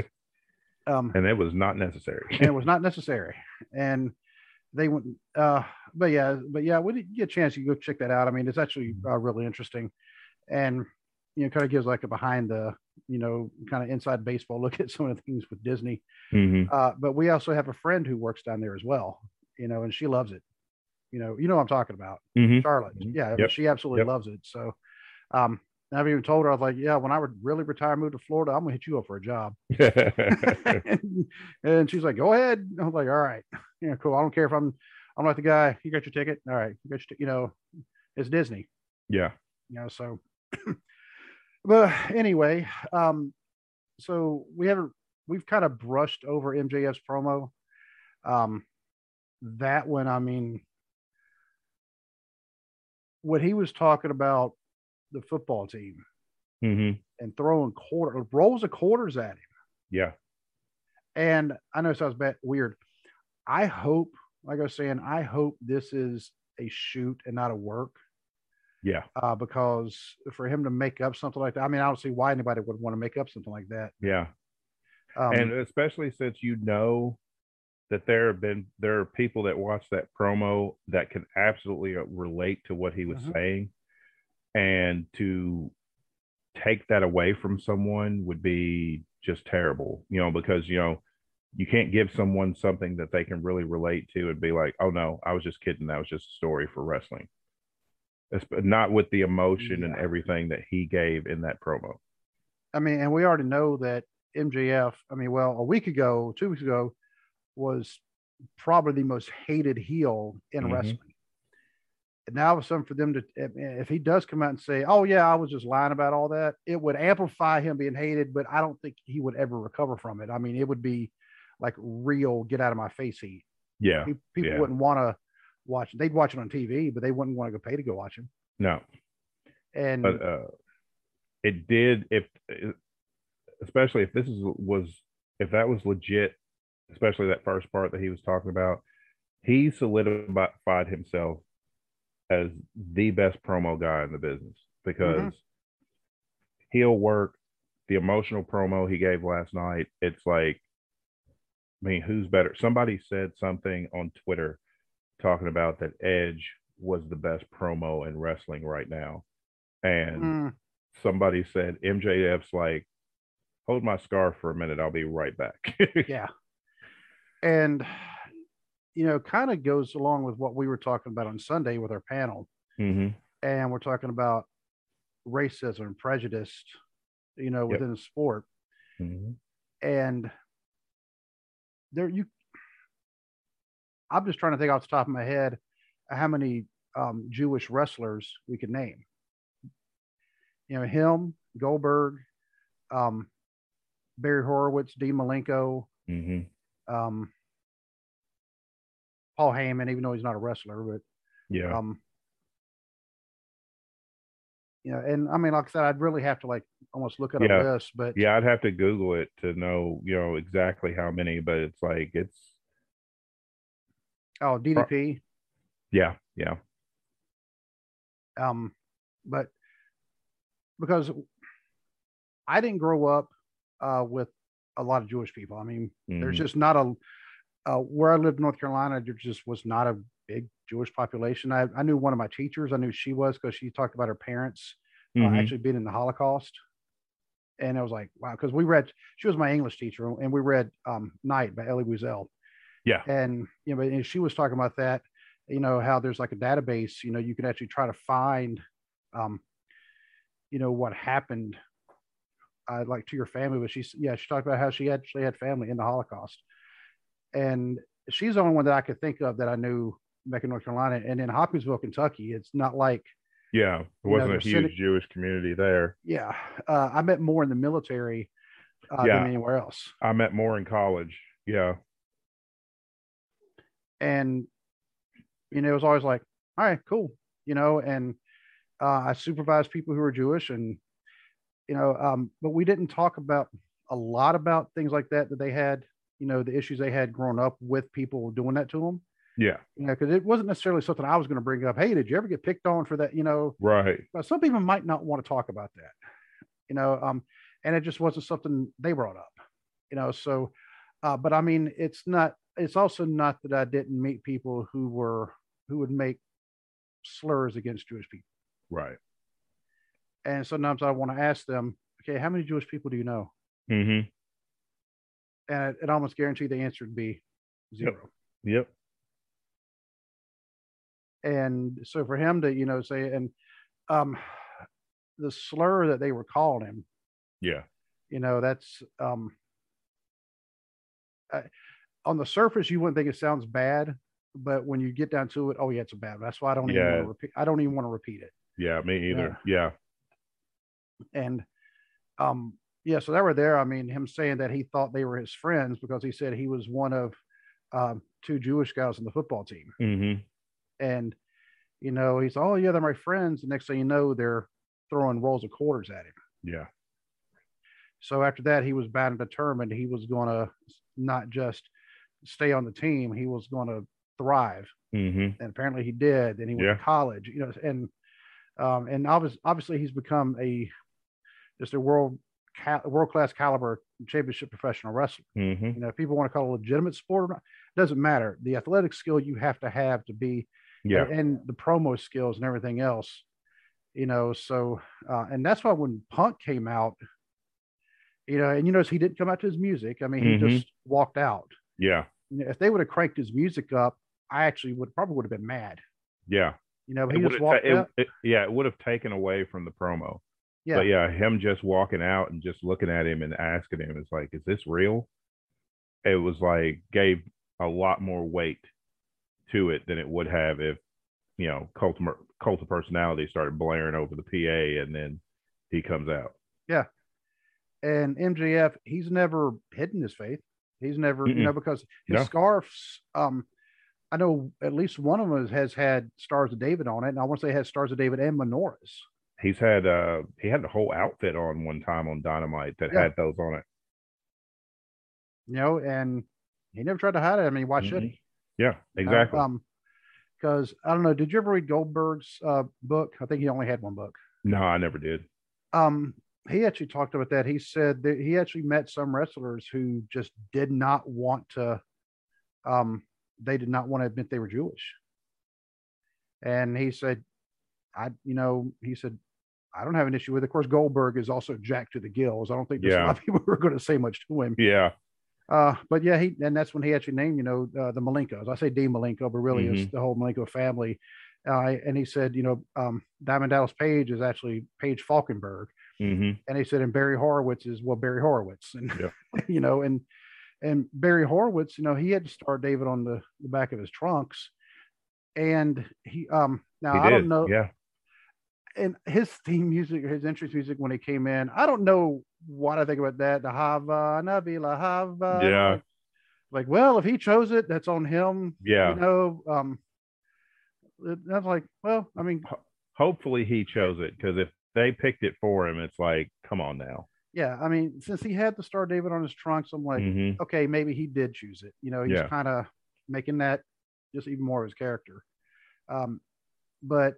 Um, and it was not necessary. and it was not necessary. And they went, uh, but yeah, but yeah, when you get a chance, you go check that out. I mean, it's actually uh, really interesting, and you know, kind of gives like a behind the, you know, kind of inside baseball look at some of the things with Disney. hmm Uh, but we also have a friend who works down there as well, you know, and she loves it. You know, you know what I'm talking about, hmm Charlotte. Mhm. Yeah, Yep. she absolutely Yep. loves it. So, um, I've even told her I was like, yeah, when I would really retire, move to Florida, I'm gonna hit you up for a job. and, and she's like, "Go ahead." I was like, "All right, yeah, cool. I don't care if I'm, I'm like the guy. You got your ticket. All right, you got your, t- you know, it's Disney, yeah. you know." So, but anyway, um, so we haven't, we've kind of brushed over MJF's promo. Um, that one, I mean, what he was talking about the football team hmm and throwing quarter rolls of quarters at him. Yeah. And I know it sounds bad, weird. I hope, like I was saying, I hope this is a shoot and not a work. Yeah. Uh, because for him to make up something like that, I mean, I don't see why anybody would want to make up something like that. Yeah. Um, and especially since you know that there have been there are people that watch that promo that can absolutely relate to what he was Mhm. saying and to take that away from someone would be just terrible you know because you know you can't give someone something that they can really relate to and be like oh no i was just kidding that was just a story for wrestling it's not with the emotion and everything that he gave in that promo I mean, and we already know that MJF, I mean, well, a week ago, two weeks ago, was probably the most hated heel in Mhm. wrestling. Now, a sudden, for them to, if- he does come out and say, "Oh yeah, I was just lying about all that," it would amplify him being hated. But I don't think he would ever recover from it. I mean, it would be like real get out of my face heat. yeah Pe- People Yeah. wouldn't want to watch. They'd watch it on TV, but they wouldn't want to go pay to go watch him. no And but uh it did if especially if this is was if that was legit especially that first part that he was talking about he solidified himself as the best promo guy in the business because he'll work the emotional promo he gave last night. It's like i mean who's better? Somebody said something on twitter talking about that edge was the best promo in wrestling right now. And mm, somebody said MJF's like, hold my scarf for a minute, I'll be right back. yeah, and you know, kind of goes along with what we were talking about on Sunday with our panel. hmm and we're talking about racism and prejudice, you know, Yep. within the sport. hmm And there, you, I'm just trying to think off the top of my head how many um, Jewish wrestlers we could name. You know, him, Goldberg, um, Barry Horowitz, Dean Malenko, hmm um, Paul Heyman, even though he's not a wrestler, but Yeah. um you know and i mean like i said i'd really have to like almost look at Yeah. a list but yeah, I'd have to Google it to know, you know, exactly how many, but it's like it's oh ddp yeah, yeah. um but because i didn't grow up uh with a lot of jewish people i mean there's Mhm. just not a uh, where i lived in north carolina there just was not a big jewish population i, I knew one of my teachers i knew she was because she talked about her parents uh, Mhm. actually being in the Holocaust. And I was like, wow, because we read, she was my English teacher, and we read um, Night by Elie Wiesel. Yeah. And, you know, and she was talking about that, you know, how there's like a database, you know, you can actually try to find um, you know, what happened, uh, like to your family. But she's, yeah, she talked about how she actually had family in the Holocaust. And she's the only one that I could think of that I knew back in North Carolina. And in Hopkinsville, Kentucky, it's not like, yeah, it You know, wasn't a huge Senate- Jewish community there. yeah, uh, I met more in the military uh, Yeah. than anywhere else. I met more in college. Yeah. and you know it was always like all right cool you know and uh, i supervised people who were jewish and you know um, but we didn't talk about a lot about things like that that they had you know the issues they had growing up with people doing that to them Yeah. you know because it wasn't necessarily something i was going to bring up hey did you ever get picked on for that you know Right. but some people might not want to talk about that you know um and it just wasn't something they brought up you know so uh but i mean it's not it's also not that i didn't meet people who were who would make slurs against jewish people Right. and sometimes i want to ask them okay how many jewish people do you know Mm-hmm. And it, almost guaranteed the answer would be zero Yep. and so for him to you know say and um the slur that they were calling him Yeah. you know that's um uh, on the surface you wouldn't think it sounds bad but when you get down to it oh yeah it's a bad that's why i don't even want to repeat i don't even want to repeat it Yeah. Me either. Yeah. and um yeah so they were there i mean him saying that he thought they were his friends because he said he was one of um two jewish guys on the football team Mm-hmm. and you know he's oh yeah they're my friends the next thing you know they're throwing rolls of quarters at him Yeah. So after that, he was bound and determined he was going to not just stay on the team, he was going to thrive. Mm-hmm. And apparently he did. Then he went Yeah. to college, you know, and um, and obviously, obviously he's become a just a world ca- world class caliber championship professional wrestler. Mm-hmm. You know, if people want to call it a legitimate sport or not, it doesn't matter. The athletic skill you have to have to be Yeah. and the promo skills and everything else you know so uh, and that's why when punk came out you know and you notice he didn't come out to his music i mean he Mhm. just walked out Yeah. If they would have cranked his music up i actually would probably would have been mad Yeah. you know he just walked ta- it- it- yeah. It would have taken away from the promo. Yeah But yeah, him just walking out and just looking at him and asking him, it's like, is this real? It was like gave a lot more weight to it than it would have if, you know, cult of, cult of personality started blaring over the PA and then he comes out. Yeah. And mjf he's never hidden his faith he's never you Mm-mm. know because his No. scarves um i know at least one of them has, has had stars of david on it and i want to say it has stars of david and menorahs He's had uh he had the whole outfit on one time on Dynamite that Yeah. had those on it. you know, and he never tried to hide it. I mean, why should Mhm. he? Yeah, exactly. Um, because I don't know. Did you ever read Goldberg's uh, book? I think he only had one book. no, I never did. Um, he actually talked about that. He said that he actually met some wrestlers who just did not want to. Um, they did not want to admit they were Jewish. And he said, "I, you know," he said, "I don't have an issue with it." Of course, Goldberg is also jacked to the gills. I don't think there's a Yeah. lot of people who are going to say much to him. Yeah. Uh, but yeah, he and that's when he actually named, you know, uh, the Malenkos. I say Dean Malenko, but really it's the whole Malenko family. Uh, and he said, you know, um, Diamond Dallas Page is actually Page Falkinburg, hmm and he said, and Barry Horowitz is well Barry Horowitz, and Yeah. you know, and and Barry Horowitz, you know, he had to start David on the, the back of his trunks, and he um now He I did. don't know, Yeah. And his theme music, his entrance music when he came in, I don't know what I think about that. The Hava Nagila Hava. Yeah. Like, like, well, if he chose it, that's on him. Yeah. You know, um, that's like, well, I mean, Hopefully he chose it because if they picked it for him, it's like, come on now. yeah, I mean, since he had the Star David on his trunks, I'm like, hmm okay, maybe he did choose it. You know, he's Yeah. kind of making that just even more of his character. Um, but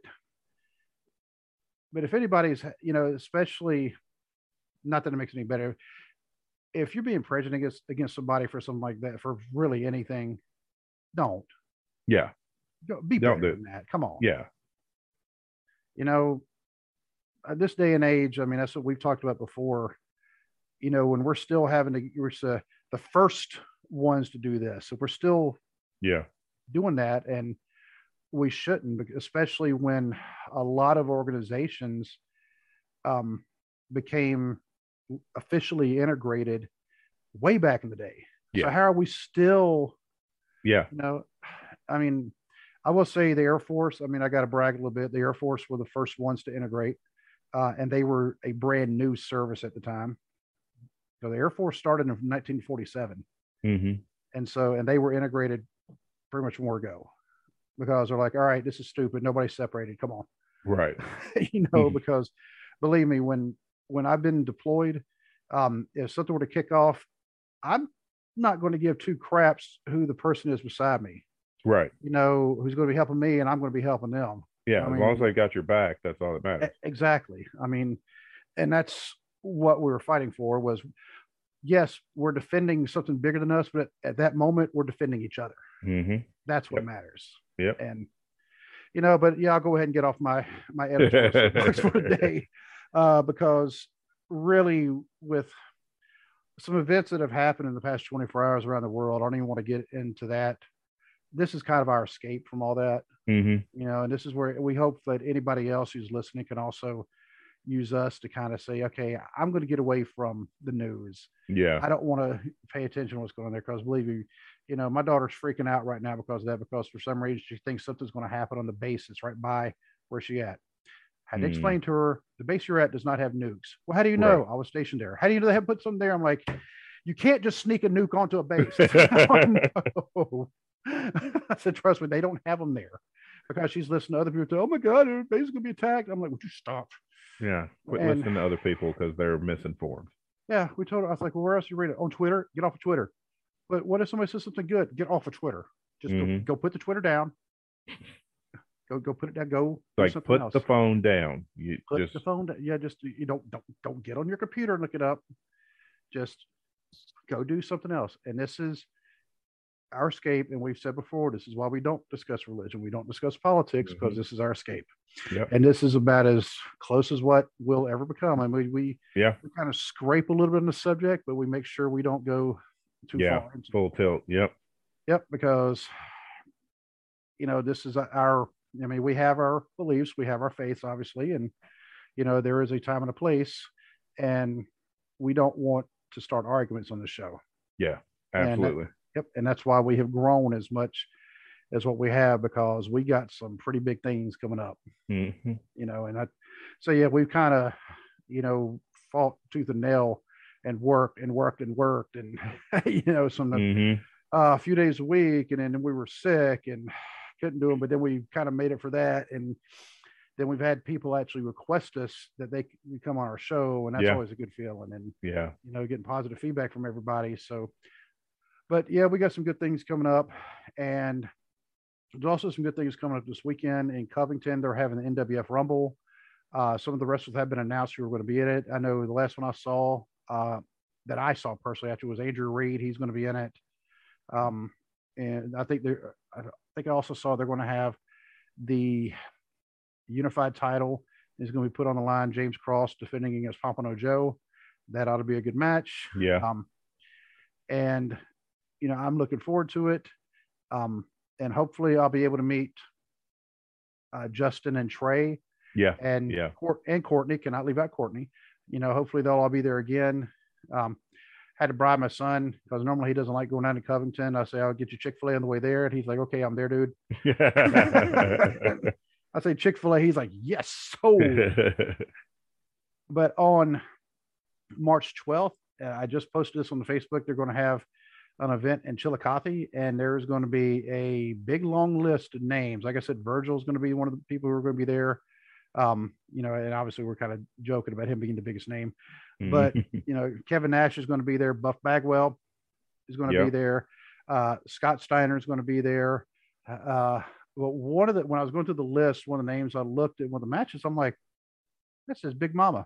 but if anybody's, you know, especially not that it makes it any better, if you're being prejudiced against, against somebody for something like that, for really anything, don't Yeah. Go- be Don't better do than that. Come on, Yeah. you know, at this day and age, I mean, that's what we've talked about before. You know, when we're still having to, we're uh, the first ones to do this, so we're still Yeah. doing that, and we shouldn't, especially when a lot of organizations um, became officially integrated way back in the day. So how are we still, Yeah. you know, I mean, I will say the Air Force, I mean, I got to brag a little bit. The Air Force were the first ones to integrate, uh, and they were a brand new service at the time. So the Air Force started in 1947 hmm and so and they were integrated pretty much more ago because they're like all right this is stupid nobody's separated come on Right. you know Mhm. because believe me when when i've been deployed um if something were to kick off i'm not going to give two craps who the person is beside me Right. you know who's going to be helping me and i'm going to be helping them Yeah. I as long as mean- they got your back, that's all that matters. exactly i mean and that's what we were fighting for was yes we're defending something bigger than us but at that moment we're defending each other hmm that's what Yep. matters Yep. and you know but yeah i'll go ahead and get off my my editorial for today uh because really with some events that have happened in the past 24 hours around the world i don't even want to get into that. This is kind of our escape from all that. Hmm you know and this is where we hope that anybody else who's listening can also use us to kind of say okay i'm going to get away from the news. Yeah. I don't want to pay attention to what's going on there. Because believe me, you know, my daughter's freaking out right now because of that, because for some reason she thinks something's going to happen on the base that's right by where she at. I had to Hmm. explain to her the base you're at does not have nukes. Well, how do you know? I was stationed there. How do you know they have put some there? I'm like, you can't just sneak a nuke onto a base. I said, trust me, they don't have them there because she's listening to other people. Say, oh my God, the base is going to be attacked. I'm like, would you stop? Yeah. Quit And- listening to other people because they're misinformed. Yeah, we told her. I was like, well, where else you read it? On Twitter? Get off of Twitter. But what if somebody says something good? Get off of Twitter. Just Mhm. go, go put the Twitter down. Go go put it down. Go Like put else. the phone down. You put just the phone down. Yeah, just you don't don't don't get on your computer and look it up. Just go do something else. And this is our escape. And we've said before, this is why we don't discuss religion. We don't discuss politics because Mhm. this is our escape. Yep. And this is about as close as what we'll ever become. I mean, we yeah. we kind of scrape a little bit on the subject, but we make sure we don't go too Yeah. Full tilt. Yep. Yep, because you know this is our. I mean, we have our beliefs, we have our faiths, obviously, and you know there is a time and a place, and we don't want to start arguments on the show. Yeah. And that- Absolutely. Yep, and that's why we have grown as much as what we have because we got some pretty big things coming up. hmm you know, and I, so yeah, we've kind of, you know, fought tooth and nail and worked and worked and worked and, you know, some, hmm uh, a few days a week. And then we were sick and couldn't do them, but then we kind of made it for that. And then we've had people actually request us that they come on our show. And that's Yeah. always a good feeling. And, Yeah. you know, getting positive feedback from everybody. So, but yeah, we got some good things coming up. And there's also some good things coming up this weekend in Covington. They're having the NWF Rumble. Uh, some of the wrestlers have been announced who are going to be in it. I know the last one I saw uh, that I saw personally actually was Andrew Reed. He's going to be in it. Um, and I think they're, I think I also saw they're going to have the unified title is going to be put on the line. James Cross defending against Pompano Joe. That ought to be a good match. Yeah. Um, and you know, I'm looking forward to it. Um, and hopefully, I'll be able to meet uh, Justin and Trey Yeah. and Yeah. Court and Courtney. Cannot leave out Courtney. You know, hopefully they'll all be there again. Um, had to bribe my son because normally he doesn't like going down to Covington. I say I'll get you Chick Fil A on the way there, and he's like, "Okay, I'm there, dude." I say Chick Fil A. He's like, "Yes, so." but on March 12th, uh, I just posted this on the Facebook. They're going to have an event in Chillicothe, and there's going to be a big long list of names. Like I said, Virgil's going to be one of the people who are going to be there. Um, you know, and obviously we're kind of joking about him being the biggest name. But you know, Kevin Nash is going to be there. Buff Bagwell is going to be there. Uh, Scott Steiner is going to be there. Uh, well, one of the when I was going through the list, one of the names I looked at one of the matches, I'm like, this is Big Mama.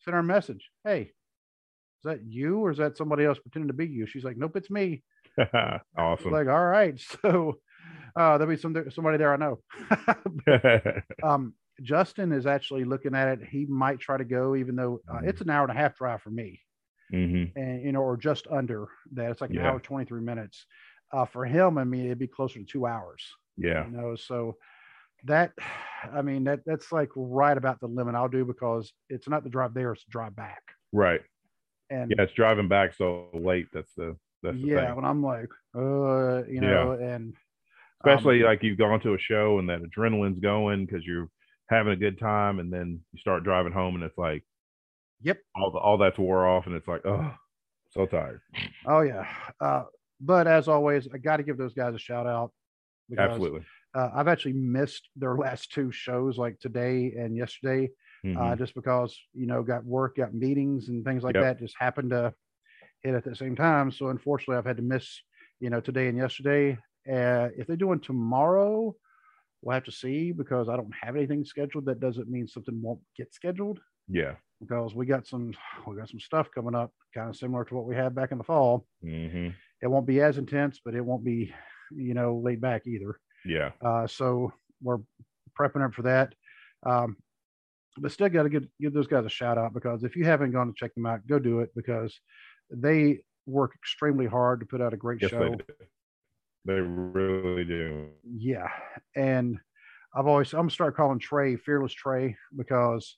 Send her a message. Hey, is that you or is that somebody else pretending to be you? She's like, nope, it's me. Awesome. like, all right. So uh, there'll be some somebody there I know. um, Justin is actually looking at it. He might try to go, even though uh, it's an hour and a half drive for me, hmm and you know, or just under that. It's like an hour twenty three minutes. Uh, for him, I mean, it'd be closer to two hours. Yeah. You know, so that I mean that that's like right about the limit I'll do because it's not the drive there, it's the drive back. Right. And Yeah, it's driving back so late. That's the that's the yeah, thing. when I'm like, uh, you know, and Especially um, like you've gone to a show and that adrenaline's going because you're having a good time, and then you start driving home and it's like, Yep. all the, all that's wore off, and it's like, oh, so tired. oh yeah. Uh, but as always, I got to give those guys a shout out. because, Absolutely. Uh, I've actually missed their last two shows, like today and yesterday, uh, Mhm. just because you know got work, got meetings, and things like Yep. that. Just happened to hit at the same time. So unfortunately, I've had to miss you know today and yesterday. Uh, if they're doing tomorrow, we'll have to see because I don't have anything scheduled. That doesn't mean something won't get scheduled yeah. because we got some we got some stuff coming up, kind of similar to what we had back in the fall. hmm It won't be as intense, but it won't be you know laid back either. Yeah. Uh, so we're prepping up for that. Um, but still got to give, give those guys a shout out because if you haven't gone to check them out, go do it because they work extremely hard to put out a great Yes, show. They really do. Yeah. And I've always, I'm gonna start calling Trey Fearless Trey because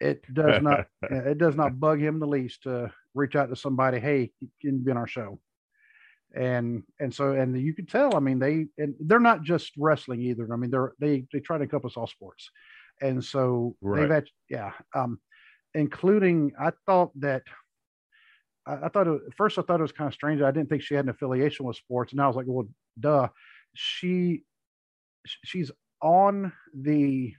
it does not, it does not bug him the least to reach out to somebody. Hey, can you be on our show? And, and so, and you can tell, I mean, they, and they're not just wrestling either. I mean, they're, they, they try to encompass all sports. And so they've Right. actually, yeah. Um, including, I thought that, I, I thought it, at first I thought it was kind of strange. I didn't think she had an affiliation with sports. And I was like, well, duh. She, she's on the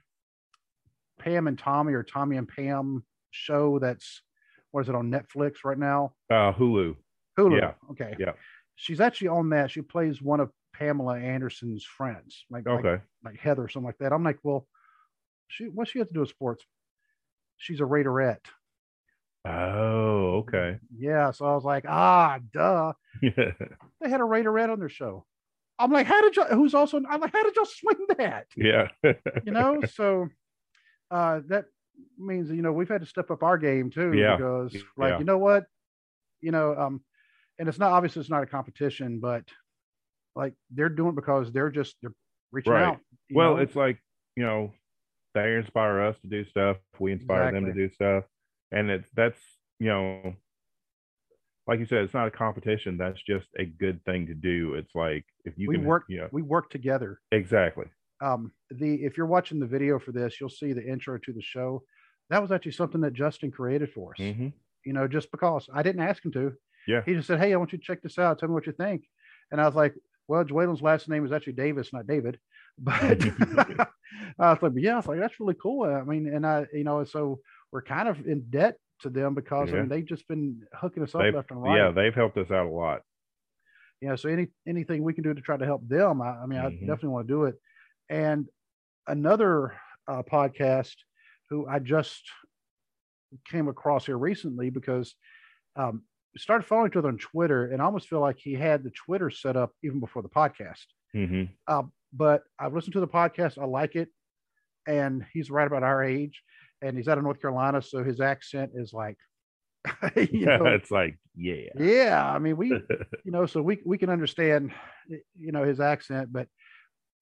Pam and Tommy or Tommy and Pam show that's what is it on Netflix right now? Uh, Hulu. Hulu. Yeah. Okay. Yeah. She's actually on that. She plays one of Pamela Anderson's friends, like like, Okay. like Heather, or something like that. I'm like, well, she what she has to do with sports? She's a Raiderette. Oh, okay. Yeah. So I was like, ah, duh. They had a Raiderette on their show. I'm like, how did you? Who's also? I'm like, how did y'all swing that? yeah. you know so uh that means you know we've had to step up our game too Yeah. because like Yeah. you know what you know um and it's not obviously it's not a competition but like they're doing it because they're just they're reaching Right. out well, know? it's like, you know, they inspire us to do stuff. We inspire them to do stuff. And it's, that's, you know, like you said, it's not a competition. That's just a good thing to do. It's like, if you we can, work yeah, we work together exactly. um the if you're watching the video for this you'll see the intro to the show that was actually something that justin created for us hmm you know, just because I didn't ask him to. Yeah. He just said, Hey, I want you to check this out. Tell me what you think. And I was like, Well, Dwaylen's last name is actually Davis, not David. But I was like, Yeah, I was like, that's really cool. I mean, and I, you know, so we're kind of in debt to them because I mean, they've just been hooking us up They've, left and right. yeah, they've helped us out a lot. you know so any anything we can do to try to help them i, I mean i Mhm. definitely want to do it and another uh, podcast who i just came across here recently because um started following each other on twitter and I almost feel like he had the twitter set up even before the podcast hmm uh, but i've listened to the podcast i like it and he's right about our age and he's out of north carolina so his accent is like you know, it's like, yeah. yeah i mean we you know, so we we can understand, you know, his accent. But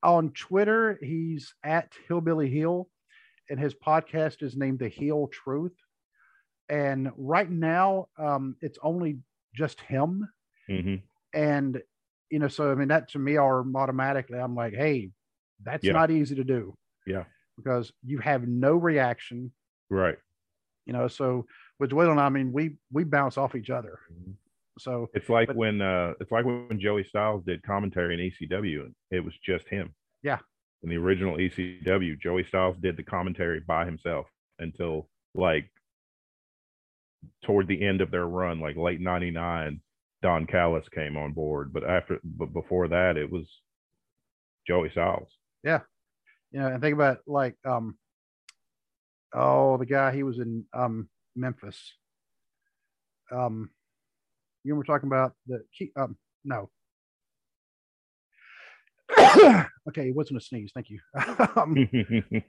on Twitter, he's at Hillbilly Hill, and his podcast is named The Heel Truth. And right now, um, it's only just him. hmm And you know, so I mean, that to me, are automatically, I'm like, hey, that's Yeah. not easy to do. Yeah. Because you have no reaction. Right. Mm-hmm. You know, so with Dwayne and I, I mean, we we bounce off each other. So It's like But- when uh it's like when Joey Styles did commentary in ECW and it was just him. Yeah. In the original ECW, Joey Styles did the commentary by himself until like toward the end of their run, like late '99. Don Callis came on board, but after but before that, it was Joey Styles. You know, and think about like um oh the guy he was in um Memphis. Um you were talking about the key um no. okay, it wasn't a sneeze, thank you. um,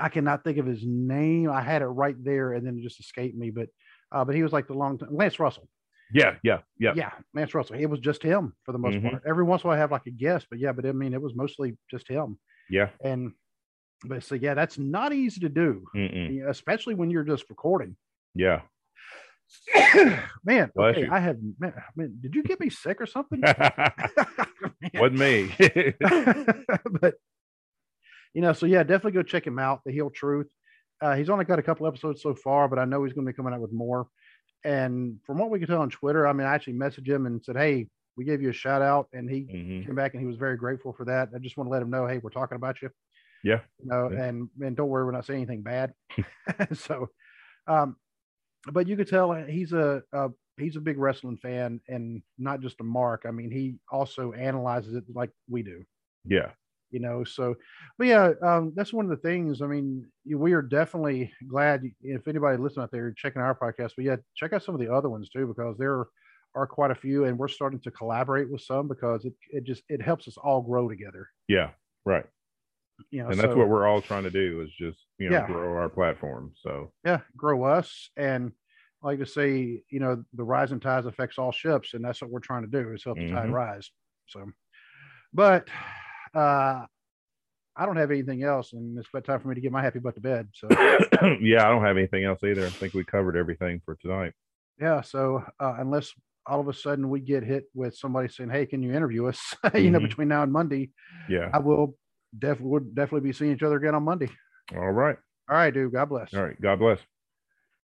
I cannot think of his name. I had it right there and then it just escaped me, but uh but he was like the long time Lance Russell. Yeah, yeah, yeah. Yeah, Lance Russell. It was just him for the most Mhm. part. Every once in a while, I have like a guest, but yeah, but I mean, it was mostly just him. Yeah. And but so yeah, that's not easy to do, Mm-mm. especially when you're just recording. Yeah. man, okay. I have. Man, man, did you get me sick or something? Wasn't me. but you know, so yeah, definitely go check him out. The Heel Truth. Uh, he's only got a couple episodes so far, but I know he's going to be coming out with more. And from what we can tell on Twitter, I mean, I actually messaged him and said, "Hey, we gave you a shout out," and he Mhm. came back and he was very grateful for that. I just want to let him know, hey, we're talking about you. Yeah. You know, Yeah. and and don't worry, we're not saying anything bad. so, um, but you could tell he's a, a he's a big wrestling fan and not just a mark. I mean, he also analyzes it like we do. Yeah. You know, so but yeah, um, that's one of the things. I mean, we are definitely glad if anybody listening out there checking our podcast. But yeah, check out some of the other ones too because there are quite a few, and we're starting to collaborate with some because it it just it helps us all grow together. Yeah. Right. You know, And that's so- what we're all trying to do is just, you know, Yeah. grow our platform. So yeah, grow us and like to say, you know, the rising tides affects all ships, and that's what we're trying to do is help the tide Mhm. rise. So, but uh, I don't have anything else, and it's about time for me to get my happy butt to bed. So, yeah, I don't have anything else either. I think we covered everything for tonight. yeah. So, uh, unless all of a sudden we get hit with somebody saying, "Hey, can you interview us?" you know, Mhm. between now and Monday, Yeah. I will definitely would definitely be seeing each other again on Monday. All right. All right, dude. God bless. All right. God bless.